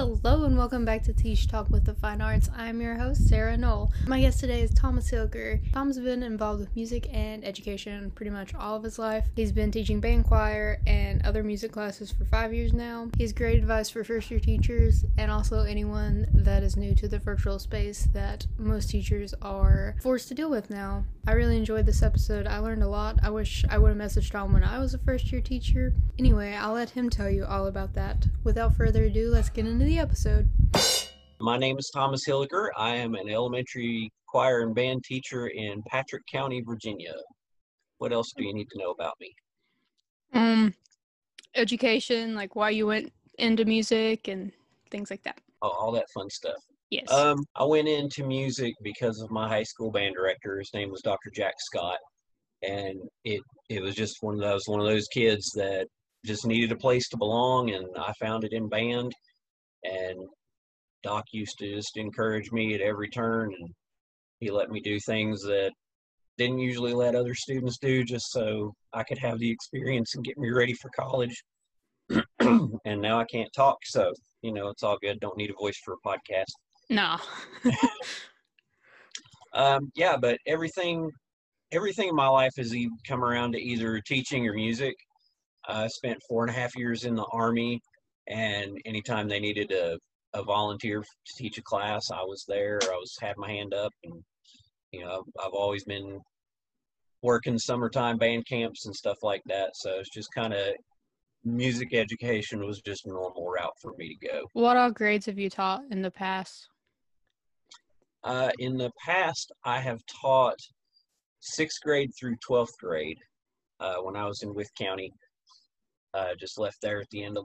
Hello and welcome back to Teach Talk with the Fine Arts. I'm your host, Sarah Noel. My guest today is Thomas Hilliker. Tom's been involved with music and education pretty much all of his life. He's been teaching band choir and other music classes for five years now. He's great advice for first year teachers and also anyone that is new to the virtual space that most teachers are forced to deal with now. I really enjoyed this episode. I learned a lot. I wish I would have messaged Tom when I was a first year teacher. Anyway, I'll let him tell you all about that. Without further ado, let's get into the episode. My name is Thomas Hilliker. I am an elementary choir and band teacher in Patrick County, Virginia. What else do you need to know about me? Um, education, like why you went into music and things like that. Oh, all that fun stuff. Yes. Um, I went into music because of my high school band director. His name was Dr. Jack Scott, and it it was just one of those one of those kids that just needed a place to belong, and I found it in band. And Doc used to just encourage me at every turn, and he let me do things that didn't usually let other students do, just so I could have the experience and get me ready for college. and now I can't talk, so you know it's all good. Don't need a voice for a podcast. No. Um, yeah, but everything, everything in my life has e- come around to either teaching or music. I spent four and a half years in the army, and anytime they needed a, a volunteer to teach a class, I was there. I was had my hand up, and you know, I've, I've always been working summertime band camps and stuff like that. So it's just kind of music education was just a normal route for me to go. what all grades have you taught in the past? Uh, in the past, I have taught sixth grade through 12th grade uh, when I was in Wythe County. Uh, just left there at the end of,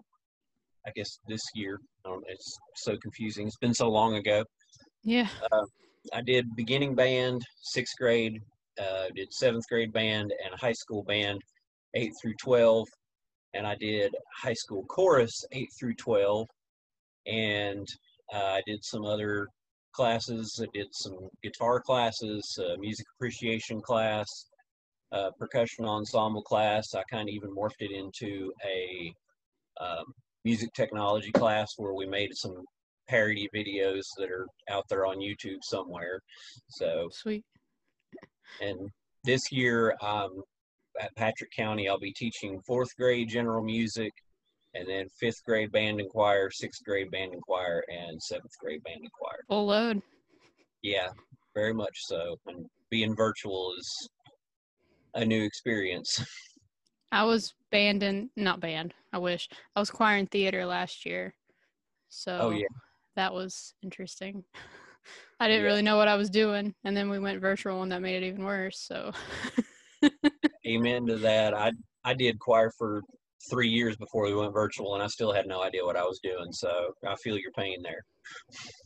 I guess, this year. It's so confusing. It's been so long ago. Yeah. I did beginning band, sixth grade, uh, did seventh grade band and high school band, eight through 12. And I did high school chorus, eight through 12. And uh, I did some other classes. I did some guitar classes, uh, music appreciation class, uh, percussion ensemble class. I kind of even morphed it into a um, music technology class where we made some parody videos that are out there on YouTube somewhere. So, Sweet. and this year um, at Patrick County, I'll be teaching fourth grade general music, and then fifth grade band and choir, sixth grade band and choir, and seventh grade band and choir. Full load. Yeah, very much so. And being virtual is a new experience. I was band and not band. I wish I was choir and theater last year, so Oh yeah, that was interesting. I didn't Yeah. really know what I was doing, and then we went virtual, and that made it even worse. So, amen to that. I I did choir for three years before we went virtual, and I still had no idea what I was doing. So I feel your pain there.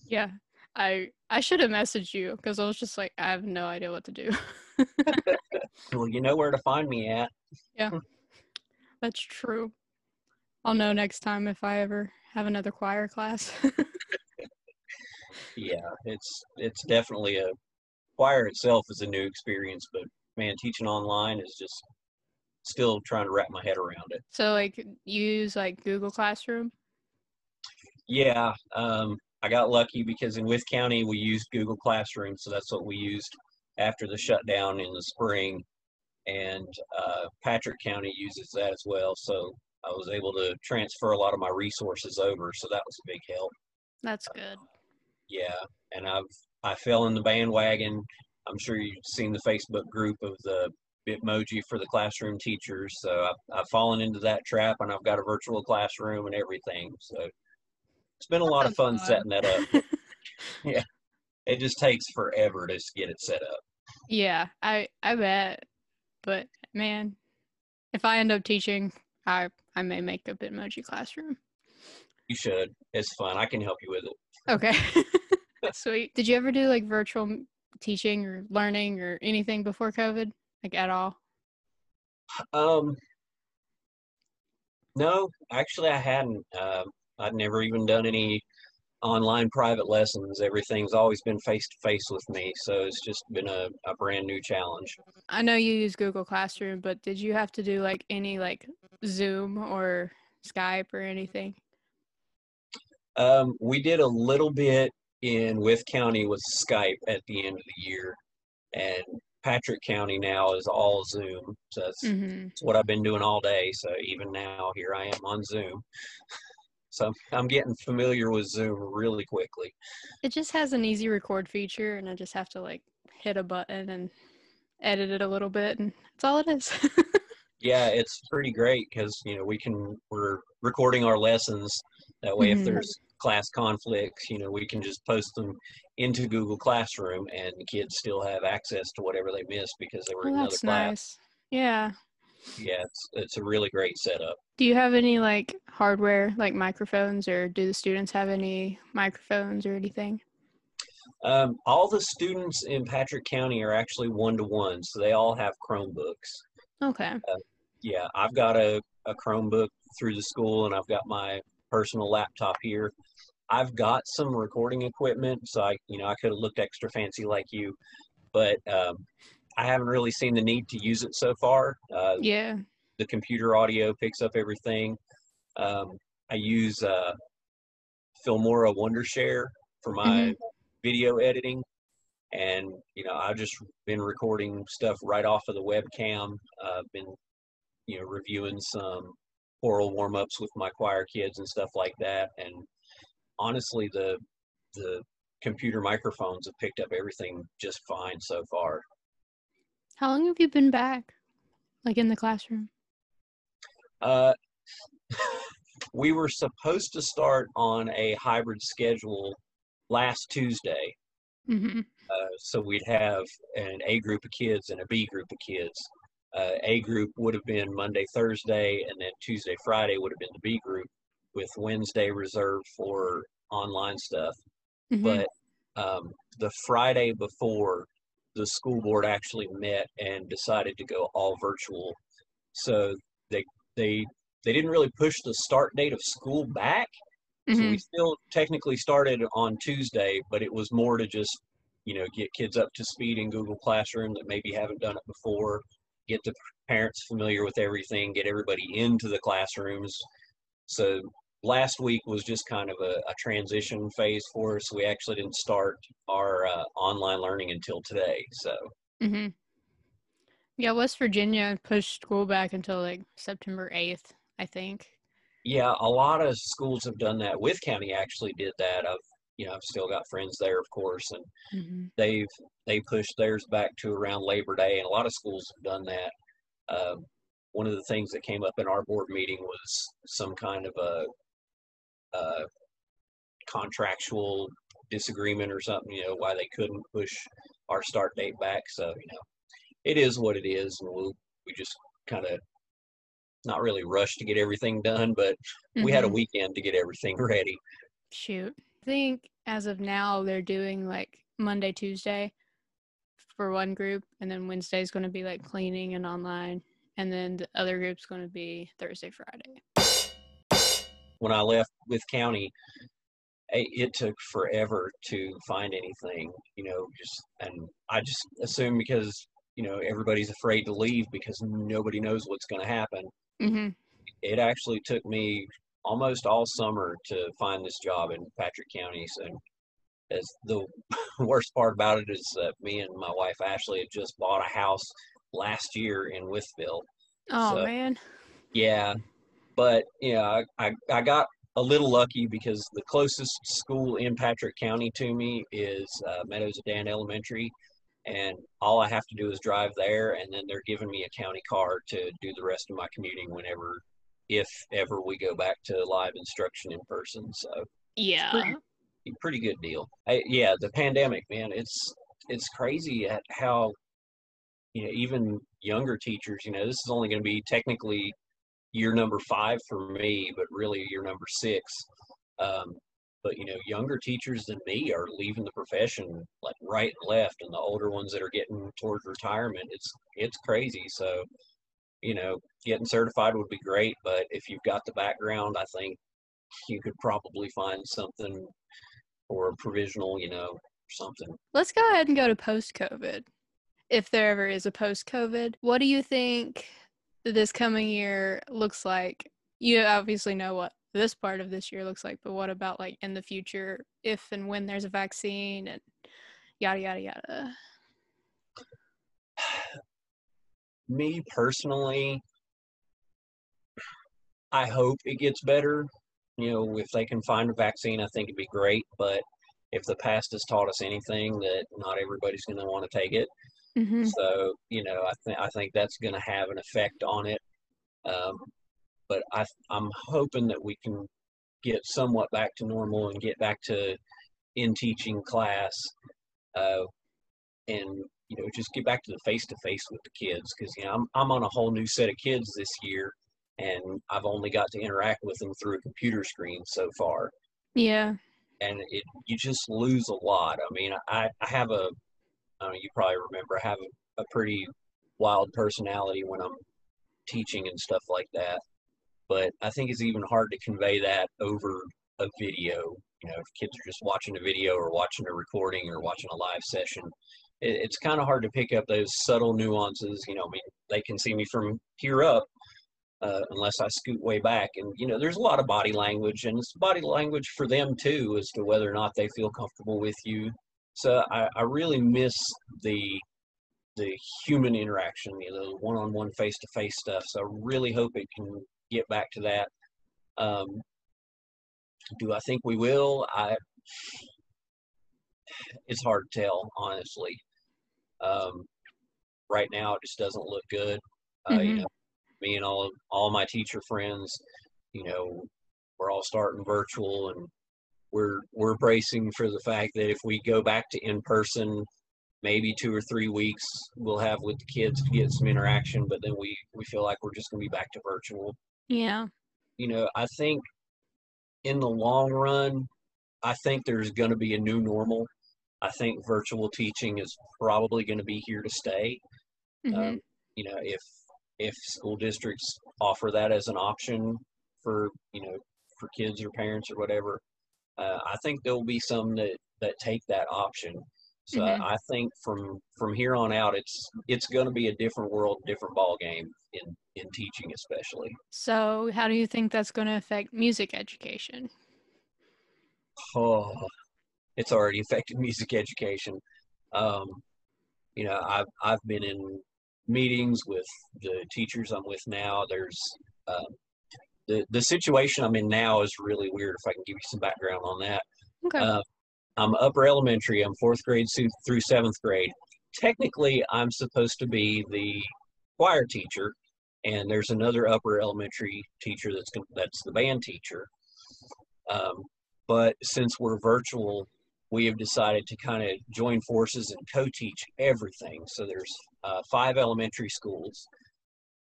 yeah, I I should have messaged you because I was just like, I have no idea what to do. Well, you know where to find me at. Yeah. That's true. I'll know next time if I ever have another choir class. Yeah, it's it's definitely a choir itself is a new experience, but man, teaching online is just still trying to wrap my head around it. so, like, you use like Google Classroom. Yeah, um, I got lucky because in Wythe County we used Google Classroom, so that's what we used after the shutdown in the spring, and uh, Patrick County uses that as well. So I was able to transfer a lot of my resources over, so that was a big help. That's good. Yeah, and I've I fell in the bandwagon. I'm sure you've seen the Facebook group of the Bitmoji for the classroom teachers. So I've, I've fallen into that trap, and I've got a virtual classroom and everything. So it's been a lot of fun setting that up. Yeah. It just takes forever to get it set up. yeah, I I bet. But man, if I end up teaching, I I may make a Bitmoji classroom. You should. It's fun. I can help you with it. Okay. Sweet. Did you ever do like virtual teaching or learning or anything before COVID? Like at all? Um, no, actually, I hadn't. Um, I'd never even done any online private lessons. Everything's always been face to face with me, so it's just been a, a brand new challenge. I know you use Google Classroom, but did you have to do like any like Zoom or Skype or anything? Um, we did a little bit in Wythe County with Skype at the end of the year, and Patrick County now is all Zoom. So that's, hmm that's what I've been doing all day. So even now, here I am on Zoom. So I'm, getting familiar with Zoom really quickly. It just has an easy record feature, and I just have to like hit a button and edit it a little bit, and that's all it is. Yeah, it's pretty great because you know we can we're recording our lessons. That way, Mhm. if there's class conflicts, you know we can just post them into Google Classroom, and the kids still have access to whatever they missed because they were oh, in another that's class. nice. Yeah. Yeah, it's it's a really great setup. Do you have any like hardware, like microphones, or do the students have any microphones or anything? Um, all the students in Patrick County are actually one to one, so they all have Chromebooks. Okay. Yeah, I've got a, a Chromebook through the school, and I've got my personal laptop here. I've got some recording equipment, so I, you know, I could have looked extra fancy like you, but um, I haven't really seen the need to use it so far. Uh, Yeah. the computer audio picks up everything. Um, I use uh, Filmora Wondershare for my video editing, and you know I've just been recording stuff right off of the webcam. I've uh, been you know reviewing some oral warm ups with my choir kids and stuff like that. And honestly, the the computer microphones have picked up everything just fine so far. How long have you been back? Like in the classroom? Uh, we were supposed to start on a hybrid schedule last Tuesday. Mm-hmm. Uh, so we'd have an A group of kids and a B group of kids. Uh, a group would have been Monday, Thursday, and then Tuesday, Friday would have been the B group, with Wednesday reserved for online stuff. Mm-hmm. But um, the Friday before, the school board actually met and decided to go all virtual. So they they they didn't really push the start date of school back. So Mhm. we still technically started on Tuesday, but it was more to just, you know, get kids up to speed in Google Classroom that maybe haven't done it before, get the parents familiar with everything, get everybody into the classrooms. So last week was just kind of a, a transition phase for us. We actually didn't start our uh, online learning until today. So hmm Yeah, West Virginia pushed school back until like September 8th, I think. yeah, a lot of schools have done that. Wythe County actually did that. I've you know I've still got friends there, of course, and Mm-hmm. they've they pushed theirs back to around Labor Day, and a lot of schools have done that. Um, one of the things that came up in our board meeting was some kind of a, a contractual disagreement or something, you know, why they couldn't push our start date back. So you know, it is what it is, and we'll we just kind of not really rush to get everything done, but we had a Mhm. weekend to get everything ready. Shoot. I think as of now, they're doing like Monday, Tuesday for one group, and then Wednesday is going to be like cleaning and online, and then the other group's going to be Thursday, Friday. When I left Wythe County, it, it took forever to find anything, you know, just, and I just assume because, you know, everybody's afraid to leave because nobody knows what's going to happen. Mm-hmm. It actually took me almost all summer to find this job in Patrick County. So as the worst part about it is that me and my wife Ashley had just bought a house last year in Wytheville. Oh So- man. Yeah, but you know, I, I got a little lucky because the closest school in Patrick County to me is uh, Meadows of Dan Elementary, and all I have to do is drive there, and then they're giving me a county car to do the rest of my commuting whenever, if ever we go back to live instruction in person. So Yeah. pretty, pretty good deal. I, yeah, the pandemic, man, it's it's crazy at how you know even younger teachers. You know, this is only going to be technically year number five for me, but really year number six. Um, but you know, younger teachers than me are leaving the profession like right and left, and the older ones that are getting towards retirement, it's it's crazy. So, you know, getting certified would be great, but if you've got the background, I think you could probably find something or a provisional, you know, something. Let's go ahead and go to post COVID. If there ever is a post COVID, what do you think this coming year looks like? You obviously know what this part of this year looks like, but what about like in the future, if and when there's a vaccine and yada yada yada? Me personally, I hope it gets better. You know, if they can find a vaccine, I think it'd be great. But if the past has taught us anything, that not everybody's going to want to take it. Mm-hmm. So you know, I think I think that's going to have an effect on it. Um, but I, I'm hoping that we can get somewhat back to normal and get back to in teaching class, uh, and you know just get back to the face to face with the kids because you know I'm I'm on a whole new set of kids this year, and I've only got to interact with them through a computer screen so far. Yeah. And it you just lose a lot. I mean, I I have a, I you probably remember I have a, a pretty wild personality when I'm teaching and stuff like that but I think it's even hard to convey that over a video. You know, if kids are just watching a video or watching a recording or watching a live session, it, it's kind of hard to pick up those subtle nuances. You know, I mean, they can see me from here up, uh, unless I scoot way back. And you know, there's a lot of body language, and it's body language for them too, as to whether or not they feel comfortable with you. So I, I really miss the the human interaction, you know, the one-on-one face-to-face stuff. So I really hope it can get back to that. Um, do I think we will? I. It's hard to tell, honestly. Um, right now, it just doesn't look good. Uh, mm-hmm. You know, me and all all my teacher friends, you know, we're all starting virtual, and we're we're bracing for the fact that if we go back to in person, maybe two or three weeks we'll have with the kids to get some interaction, but then we we feel like we're just going to be back to virtual. Yeah. You know, I think in the long run, I think there's going to be a new normal. I think virtual teaching is probably going to be here to stay. Mm-hmm. Um, you know, if if school districts offer that as an option for you know for kids or parents or whatever, uh, I think there will be some that that take that option. So Mhm. I think from from here on out, it's it's going to be a different world, different ball game in in teaching, especially. So, how do you think that's going to affect music education? Oh, it's already affected music education. Um, you know, I've I've been in meetings with the teachers I'm with now. There's um, the the situation I'm in now is really weird. If I can give you some background on that, Okay. uh, I'm upper elementary. I'm fourth grade through seventh grade. Technically, I'm supposed to be the choir teacher, and there's another upper elementary teacher that's that's the band teacher. Um, but since we're virtual, we have decided to kind of join forces and co-teach everything. So there's uh, five elementary schools.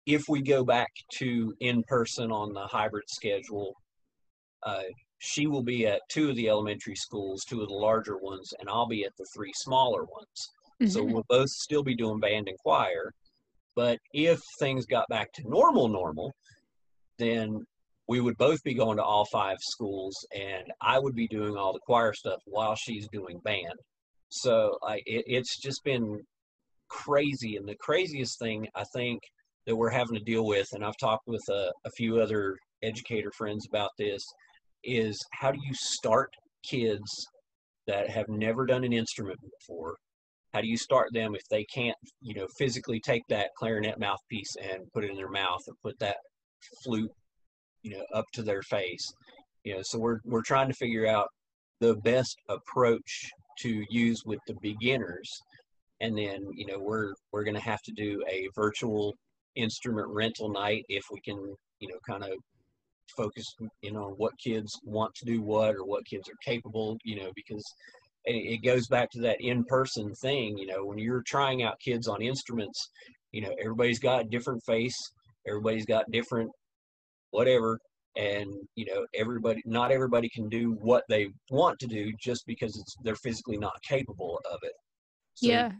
If we go back to in person on the hybrid schedule, uh, she will be at two of the elementary schools, two of the larger ones, and I'll be at the three smaller ones. So Mhm. we'll both still be doing band and choir. But if things got back to normal, normal, then we would both be going to all five schools, and I would be doing all the choir stuff while she's doing band. So like it, it's just been crazy, and the craziest thing I think that we're having to deal with, and I've talked with a, a few other educator friends about this, is how do you start kids that have never done an instrument before? How do you start them if they can't you know physically take that clarinet mouthpiece and put it in their mouth or put that flute you know up to their face? You know so we're we're trying to figure out the best approach to use with the beginners. And then you know we're we're going to have to do a virtual instrument rental night if we can you know kind of focus you know on what kids want to do what or what kids are capable you know because it, it goes back to that in-person thing you know when you're trying out kids on instruments you know everybody's got a different face everybody's got different whatever and you know everybody not everybody can do what they want to do just because it's they're physically not capable of it so yeah.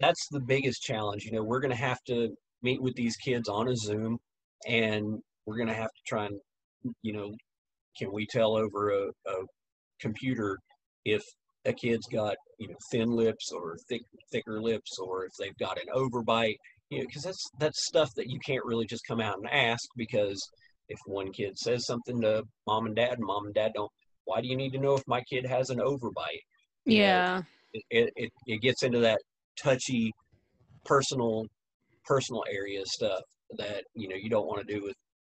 that's the biggest challenge you know we're going to have to meet with these kids on a zoom and we're going to have to try and you know can we tell over a, a computer if a kid's got you know thin lips or thick thicker lips or if they've got an overbite you know because that's that's stuff that you can't really just come out and ask because if one kid says something to mom and dad, and mom and dad don't, why do you need to know if my kid has an overbite? You know, Yeah. it, it it gets into that touchy personal personal area stuff that you know you don't want to do with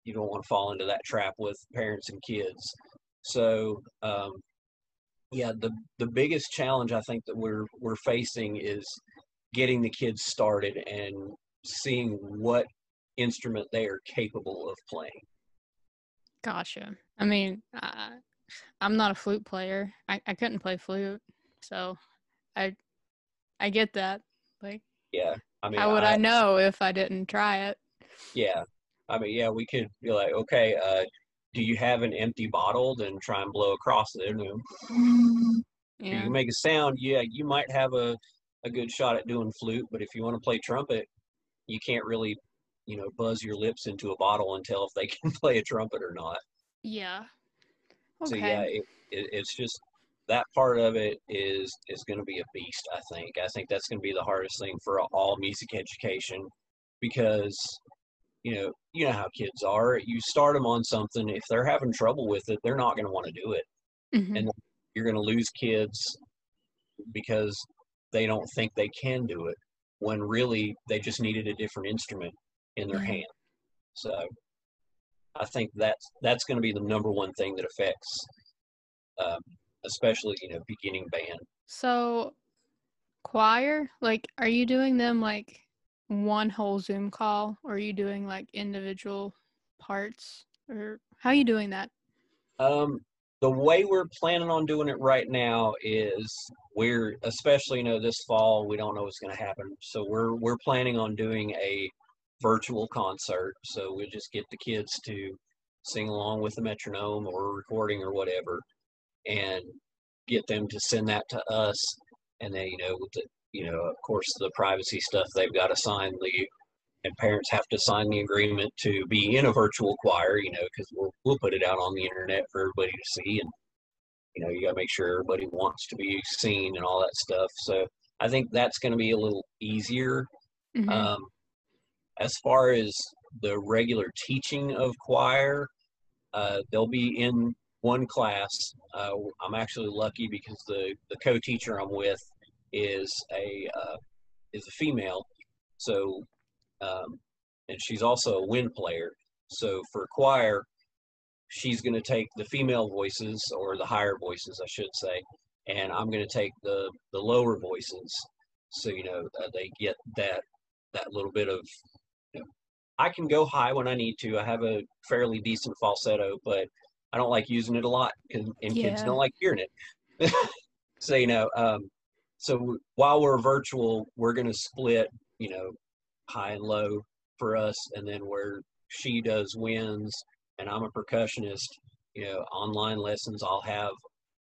you don't want to fall into that trap with parents and kids so um yeah the the biggest challenge i think that we're we're facing is getting the kids started and seeing what instrument they are capable of playing Gotcha. I mean, uh, I'm not a flute player. I, I couldn't play flute, so I I get that. Like, yeah i mean how would I, know if I didn't try it? Yeah. I mean, yeah, we could be like, okay, uh, do you have an empty bottle? Then try and blow across it. And Yeah. you make a sound, yeah, you might have a, a good shot at doing flute, but if you want to play trumpet, you can't really, you know, buzz your lips into a bottle and tell if they can play a trumpet or not. Yeah. Okay. So yeah, it, it, it's just that part of it is is going to be a beast. I think. I think that's going to be the hardest thing for all music education because you know you know how kids are. You start them on something. If they're having trouble with it, they're not going to want to do it. Mhm. and- You're going to lose kids because they don't think they can do it when really they just needed a different instrument in their Mhm. hand. So I think that's that's going to be the number one thing that affects, um, especially you know beginning band. So, choir, like, are you doing them like one whole Zoom call, or are you doing like individual parts, or how are you doing that? Um, the way we're planning on doing it right now is we're especially you know this fall we don't know what's going to happen, so we're we're planning on doing a virtual concert. So we'll just get the kids to sing along with the metronome or recording or whatever, and get them to send that to us, and then you know with the you know of course the privacy stuff they've got to sign the and parents have to sign the agreement to be in a virtual choir, you know, because we'll we'll put it out on the internet for everybody to see, and you know, you got to make sure everybody wants to be seen and all that stuff. So I think that's going to be a little easier. Mhm. Um, as far as the regular teaching of choir, uh, they'll be in one class. Uh, I'm actually lucky because the the co-teacher I'm with is a uh, is a female, so um, and she's also a wind player. So for choir, she's going to take the female voices or the higher voices, I should say, and I'm going to take the the lower voices. So you know uh, they get that that little bit of. You know, I can go high when I need to. I have a fairly decent falsetto, but I don't like using it a lot, and kids Yeah. don't like hearing it. so you know, um, so while we're virtual, we're going to split. You know, high and low for us, and then where she does wins, and I'm a percussionist, you know, online lessons I'll have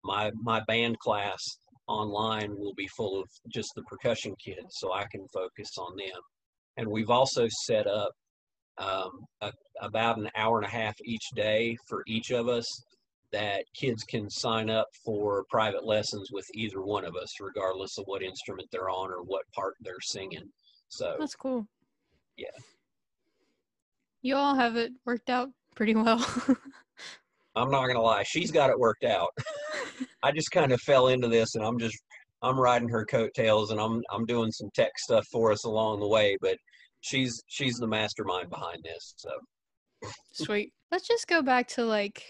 my my band class online will be full of just the percussion kids, so I can focus on them. And we've also set up um, a, about an hour and a half each day for each of us that kids can sign up for private lessons with either one of us, regardless of what instrument they're on or what part they're singing. So That's cool. Yeah. You all have it worked out pretty well. I'm not gonna lie, she's got it worked out. I just kind of fell into this, and I'm just I'm riding her coattails, and I'm I'm doing some tech stuff for us along the way. But she's she's the mastermind behind this. So Sweet. Let's just go back to like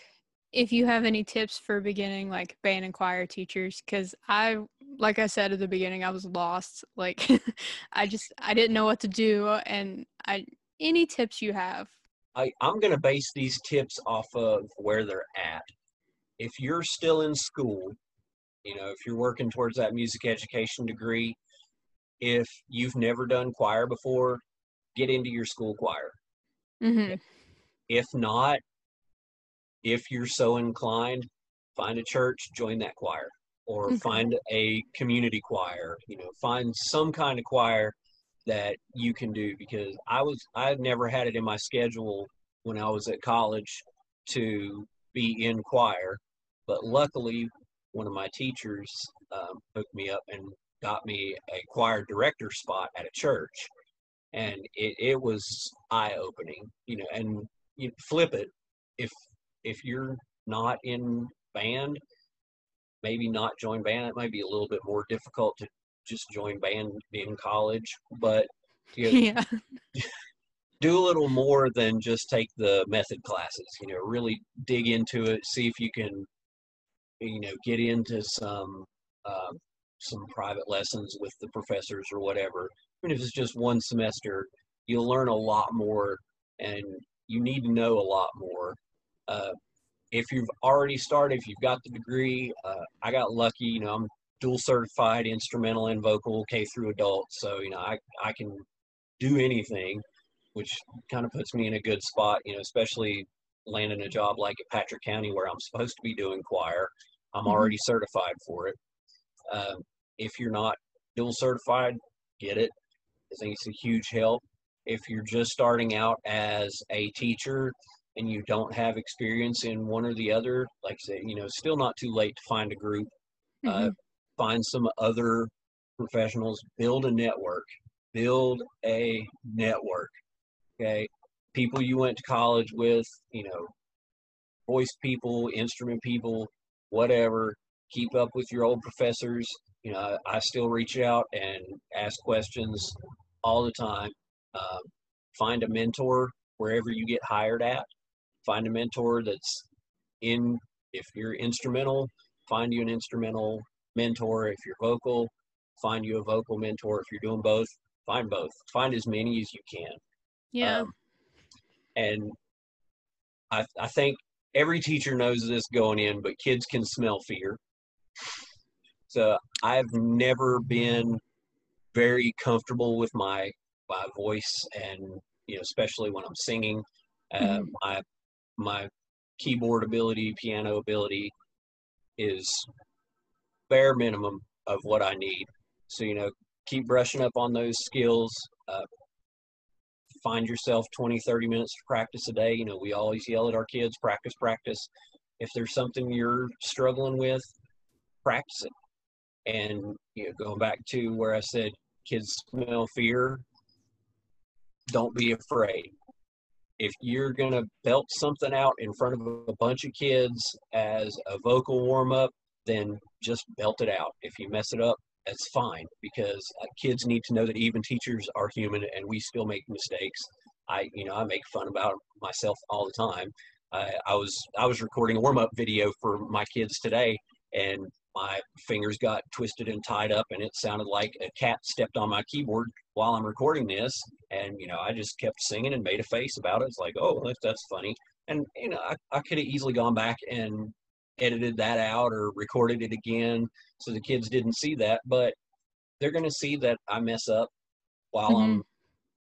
if you have any tips for beginning like band and choir teachers cuz I like I said at the beginning I was lost. Like I just I didn't know what to do and I any tips you have. I I'm gonna base these tips off of where they're at. If you're still in school, you know, if you're working towards that music education degree, if you've never done choir before, get into your school choir. Mhm. If not, if you're so inclined, find a church, join that choir, or Okay. find a community choir. You know, find some kind of choir that you can do because I was I never had it in my schedule when I was at college to be in choir, but luckily one of my teachers um, hooked me up and got me a choir director spot at a church, and it, it was eye opening. You know, and you flip it if if you're not in band, maybe not join band. It might be a little bit more difficult to just join band in college, but you know, Yeah. do a little more than just take the method classes. You know, really dig into it, see if you can, you know, get into some um, some private lessons with the professors or whatever. Even if it's just one semester, you'll learn a lot more, and you need to know a lot more. Uh, if you've already started, if you've got the degree, uh, I got lucky. You know, I'm dual certified instrumental and vocal K through adult, so you know I I can do anything which kind of puts me in a good spot, you know, especially landing a job like at Patrick County where I'm supposed to be doing choir. I'm Mhm. already certified for it. Um, if you're not dual certified, get it. I think it's a huge help. If you're just starting out as a teacher and you don't have experience in one or the other, like I say, you know, still not too late to find a group uh, Mhm. find some other professionals, build a network, build a network. Okay. People you went to college with, you know, voice people, instrument people, whatever. Keep up with your old professors. You know, I, still reach out and ask questions all the time. Um, find a mentor wherever you get hired at. Find a mentor that's in, if you're instrumental, find you an instrumental mentor. If you're vocal, find you a vocal mentor. If you're doing both, find both. Find as many as you can. Yeah. Um, and I, I think every teacher knows this going in, but kids can smell fear. So I've never been very comfortable with my my voice, and you know, especially when I'm singing. Uh, Mhm. My my keyboard ability, piano ability, is bare minimum of what I need. So you know, keep brushing up on those skills. Uh, find yourself 20 30 minutes to practice a day you know we always yell at our kids practice practice if there's something you're struggling with practice it and you know going back to where i said kids smell fear don't be afraid if you're going to belt something out in front of a bunch of kids as a vocal warm up then just belt it out if you mess it up that's fine because uh, kids need to know that even teachers are human and we still make mistakes. I, you know, I make fun about myself all the time. I, I was I was recording a warm up video for my kids today, and my fingers got twisted and tied up, and it sounded like a cat stepped on my keyboard while I'm recording this. And you know, I just kept singing and made a face about it. It's like, oh, that's, that's funny. And you know, I, I could have easily gone back and edited that out or recorded it again so the kids didn't see that but they're going to see that i mess up while i'm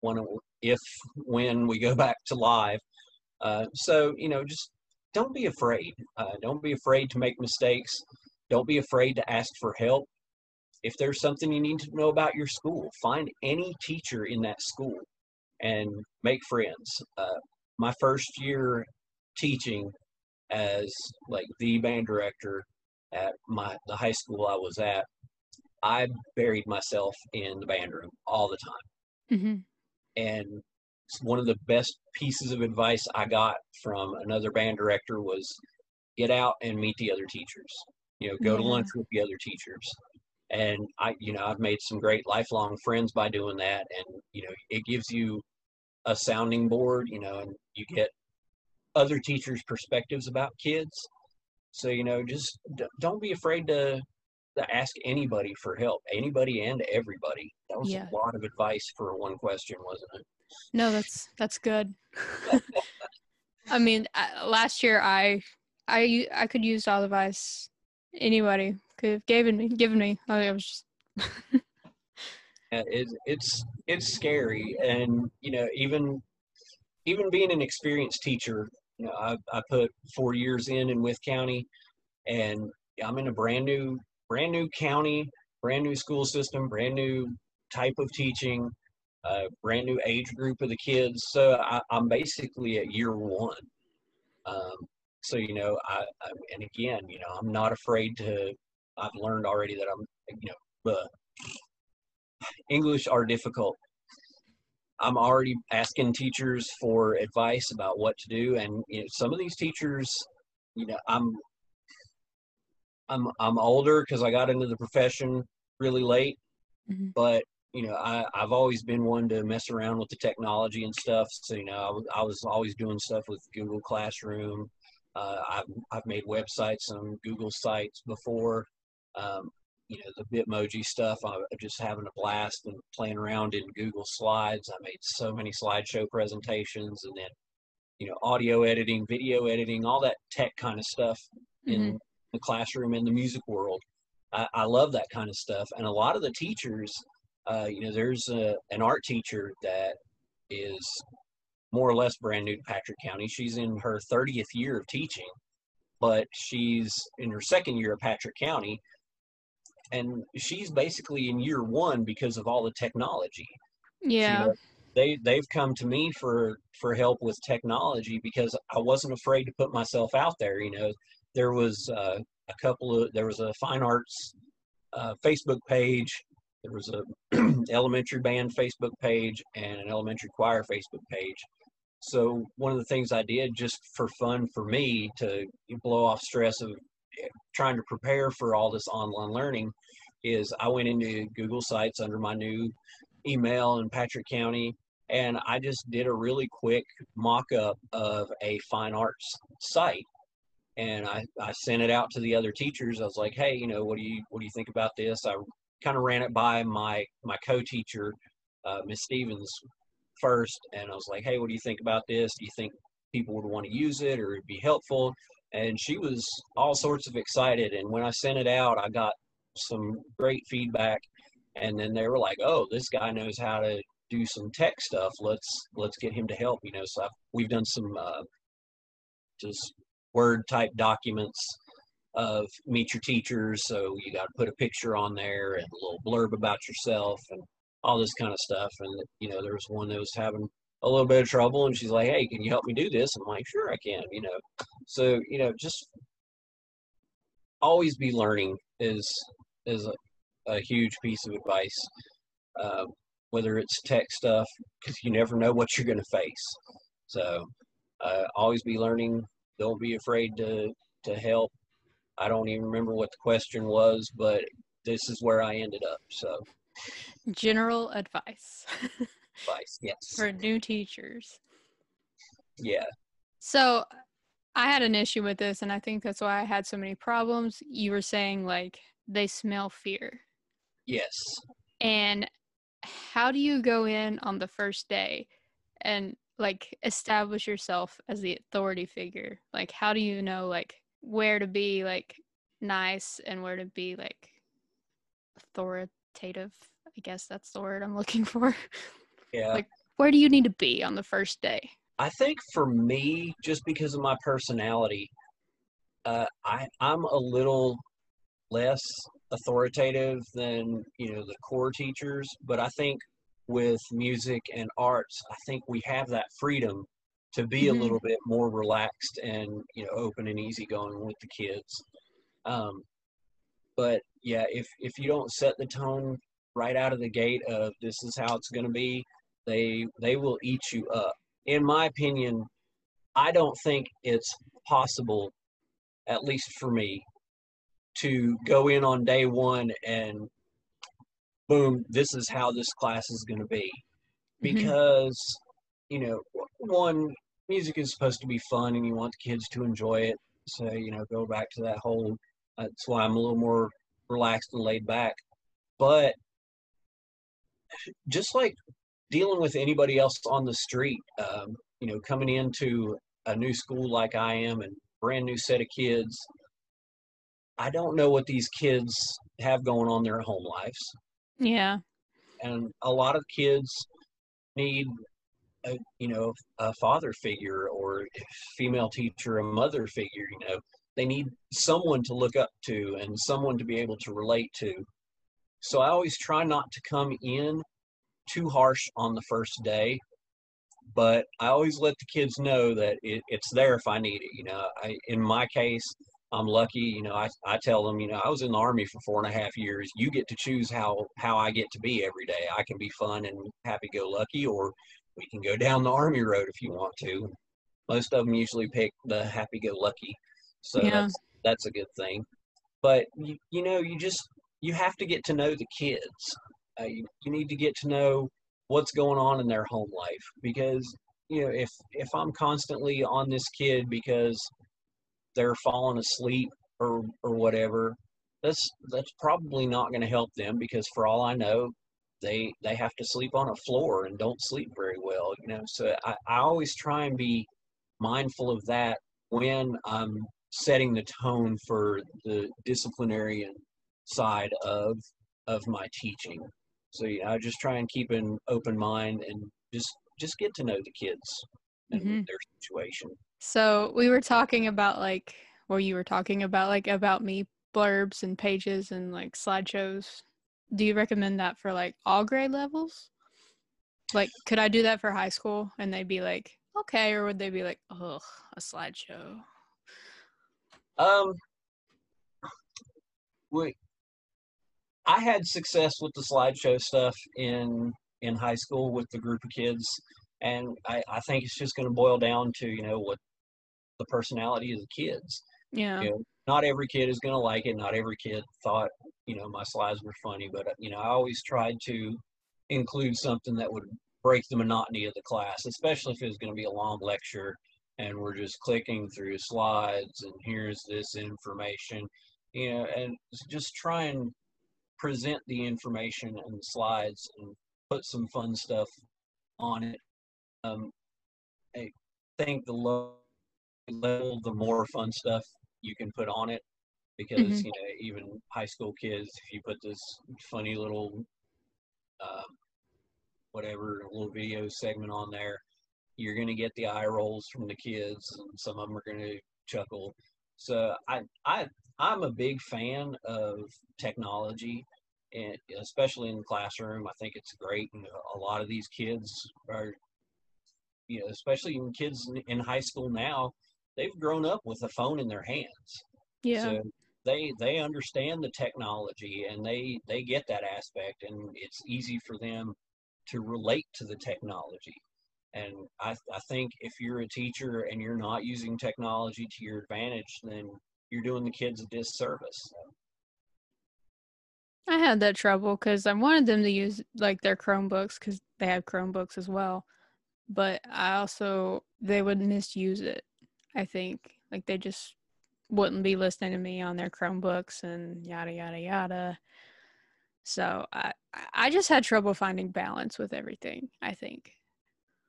when if when we go back to live uh, so you know just don't be afraid uh, don't be afraid to make mistakes don't be afraid to ask for help if there's something you need to know about your school find any teacher in that school and make friends uh, my first year teaching as like the band director at my the high school I was at, I buried myself in the band room all the time. Mhm. And one of the best pieces of advice I got from another band director was get out and meet the other teachers. You know, go to lunch with the other teachers. And I, you know, I've made some great lifelong friends by doing that. And, you know, it gives you a sounding board, you know, and you get other teachers' perspectives about kids. So, you know, just d- don't be afraid to, to ask anybody for help, anybody and everybody. That was Yeah. a lot of advice for one question, wasn't it? No, that's that's good. I mean, uh, last year i i i could use all the advice anybody could have given me given me. I was just Uh, it, it's it's scary, and you know, even even being an experienced teacher, you know, I, I put four years in in Wythe County, and I'm in a brand new brand new county, brand new school system, brand new type of teaching, uh, brand new age group of the kids. So I, I'm basically at year one. Um, so you know, I, I and again, you know, I'm not afraid to. I've learned already that I'm, you know, uh, English are difficult. I'm already asking teachers for advice about what to do, and you know, some of these teachers, you know, I'm I'm I'm older because I got into the profession really late, Mhm. but you know, I I've always been one to mess around with the technology and stuff. So you know, I was I was always doing stuff with Google Classroom. Uh, I've I've made websites on Google sites before. Um, you know, the Bitmoji stuff. I'm just having a blast and playing around in Google Slides. I made so many slideshow presentations, and then you know, audio editing, video editing, all that tech kind of stuff in Mhm. the classroom in the music world. I, I love that kind of stuff. And a lot of the teachers, uh, you know, there's a, an art teacher that is more or less brand new to Patrick County. She's in her 30th year of teaching, but she's in her second year of Patrick County. And she's basically in year one because of all the technology Yeah. they they've come to me for for help with technology because I wasn't afraid to put myself out there. You know, there was uh, a couple of there was a fine arts uh, Facebook page, there was a elementary band Facebook page, and an elementary choir Facebook page. So one of the things I did just for fun for me to blow off stress of eh, trying to prepare for all this online learning is I went into Google Sites under my new email in Patrick County and I just did a really quick mock-up of a fine arts site and I, I sent it out to the other teachers. I was like, hey, you know, what do you what do you think about this? I kind of ran it by my my co-teacher, uh, Miss Stevens, first, and I was like, hey, what do you think about this? Do you think people would want to use it or it'd be helpful? And she was all sorts of excited. And when I sent it out, I got some great feedback. And then they were like, oh, this guy knows how to do some tech stuff. Let's let's get him to help. You know, so I've, we've done some uh, just word type documents of meet your teachers. So you got to put a picture on there and a little blurb about yourself and all this kind of stuff. And you know, there was one that was having a little bit of trouble, and she's like, "Hey, can you help me do this?" I'm like, "Sure, I can." You know, so you know, just always be learning is is a, a huge piece of advice. Uh, whether it's tech stuff, because you never know what you're going to face. So uh, always be learning. Don't be afraid to to help. I don't even remember what the question was, but this is where I ended up. So General advice advice, yes, for new teachers. yeah, So I had an issue with this, and I think that's why I had so many problems. You were saying like they smell fear. yes. And how do you go in on the first day and like establish yourself as the authority figure? Like how do you know like where to be like nice and where to be like authoritative? I guess that's the word I'm looking for. Yeah. Like- Where do you need to be on the first day? I think for me, just because of my personality, uh, I I'm a little less authoritative than you know the core teachers, but I think with music and arts, I think we have that freedom to be Mhm. a little bit more relaxed and you know open and easygoing with the kids. Um, but yeah, if if you don't set the tone right out of the gate of this is how it's going to be, they they will eat you up in my opinion, I don't think it's possible, at least for me, to go in on day one and boom, this is how this class is going to be. Mhm. Because, you know, one, music is supposed to be fun and you want the kids to enjoy it. So, you know, go back to that whole, that's why I'm a little more relaxed and laid back. But just like dealing with anybody else on the street, um, you know, coming into a new school like I am and brand new set of kids, I don't know what these kids have going on in their home lives. Yeah. And a lot of kids need, a, you know, a father figure or female teacher, a mother figure, you know, they need someone to look up to and someone to be able to relate to. So I always try not to come in too harsh on the first day, but I always let the kids know that it, it's there if I need it. You know, I, in my case, I'm lucky, you know, I, I tell them, you know, I was in the army for four and a half years. You get to choose how, how I get to be every day. I can be fun and happy go lucky, or we can go down the army road if you want to. Most of them usually pick the happy go lucky. So yeah. that's, that's a good thing. But you, you know, you just, you have to get to know the kids. Uh, you, you need to get to know what's going on in their home life because you know if if i'm constantly on this kid because they're falling asleep or or whatever that's that's probably not going to help them because for all i know they they have to sleep on a floor and don't sleep very well you know so i, I always try and be mindful of that when i'm setting the tone for the disciplinarian side of of my teaching so yeah, I just try and keep an open mind and just just get to know the kids and mm-hmm. their situation. So we were talking about like, well, you were talking about like about me blurbs and pages and like slideshows. Do you recommend that for like all grade levels? Like, could I do that for high school and they'd be like, okay, or would they be like, ugh, a slideshow? Um, we I had success with the slideshow stuff in in high school with the group of kids, and I, I think it's just going to boil down to you know what the personality of the kids. Yeah. You know, not every kid is going to like it. Not every kid thought you know my slides were funny, but you know I always tried to include something that would break the monotony of the class, especially if it was going to be a long lecture and we're just clicking through slides and here's this information, you know, and just try and present the information and the slides and put some fun stuff on it. Um, I think the low level, the more fun stuff you can put on it, because mm-hmm. you know even high school kids, if you put this funny little uh, whatever little video segment on there, you're going to get the eye rolls from the kids, and some of them are going to chuckle. So I I I'm a big fan of technology, and especially in the classroom. I think it's great, and a lot of these kids are, you know, especially kids in high school now, they've grown up with a phone in their hands. Yeah. So they they understand the technology and they they get that aspect, and it's easy for them to relate to the technology. And I, I think if you're a teacher and you're not using technology to your advantage, then you're doing the kids a disservice. I had that trouble because I wanted them to use like their Chromebooks because they have Chromebooks as well. But I also, they would misuse it, I think. Like they just wouldn't be listening to me on their Chromebooks and yada, yada, yada. So I, I just had trouble finding balance with everything, I think.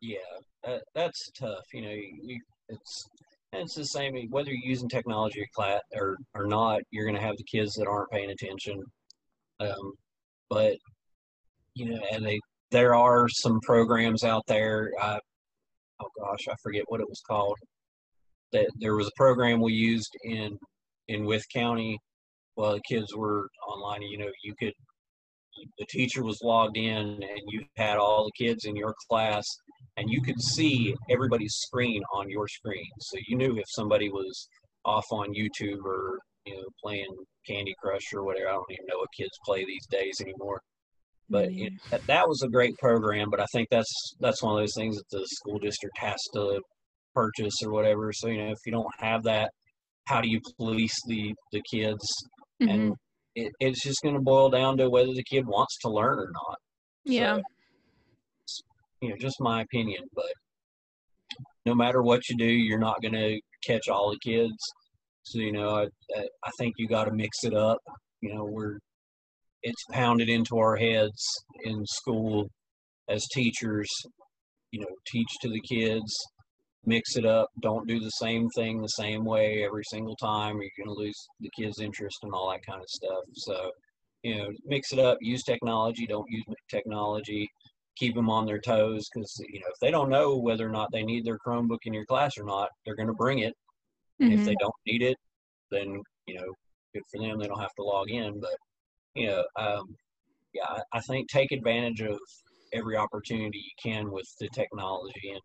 Yeah, that, that's tough. You know, you, it's it's the same whether you're using technology or class or or not. You're going to have the kids that aren't paying attention. Um, but you know, and they there are some programs out there. Uh, oh gosh, I forget what it was called. That there was a program we used in in Wythe County while the kids were online. You know, you could the teacher was logged in and you had all the kids in your class and you could see everybody's screen on your screen. So you knew if somebody was off on YouTube or you know playing Candy Crush or whatever. I don't even know what kids play these days anymore. But mm-hmm. that, that was a great program. But I think that's that's one of those things that the school district has to purchase or whatever. So you know, if you don't have that, how do you police the the kids? Mm-hmm. And it, it's just going to boil down to whether the kid wants to learn or not. Yeah. So, you know, just my opinion, but no matter what you do, you're not going to catch all the kids. So you know, I, I think you got to mix it up. You know, we're it's pounded into our heads in school as teachers. You know, teach to the kids, mix it up. Don't do the same thing the same way every single time. You're going to lose the kids' interest and all that kind of stuff. So, you know, mix it up. Use technology. Don't use technology. Keep them on their toes because you know if they don't know whether or not they need their Chromebook in your class or not, they're going to bring it Mm-hmm. If they mm-hmm. don't need it, then you know, good for them. They don't have to log in. But you know, um, yeah, I, I think take advantage of every opportunity you can with the technology, and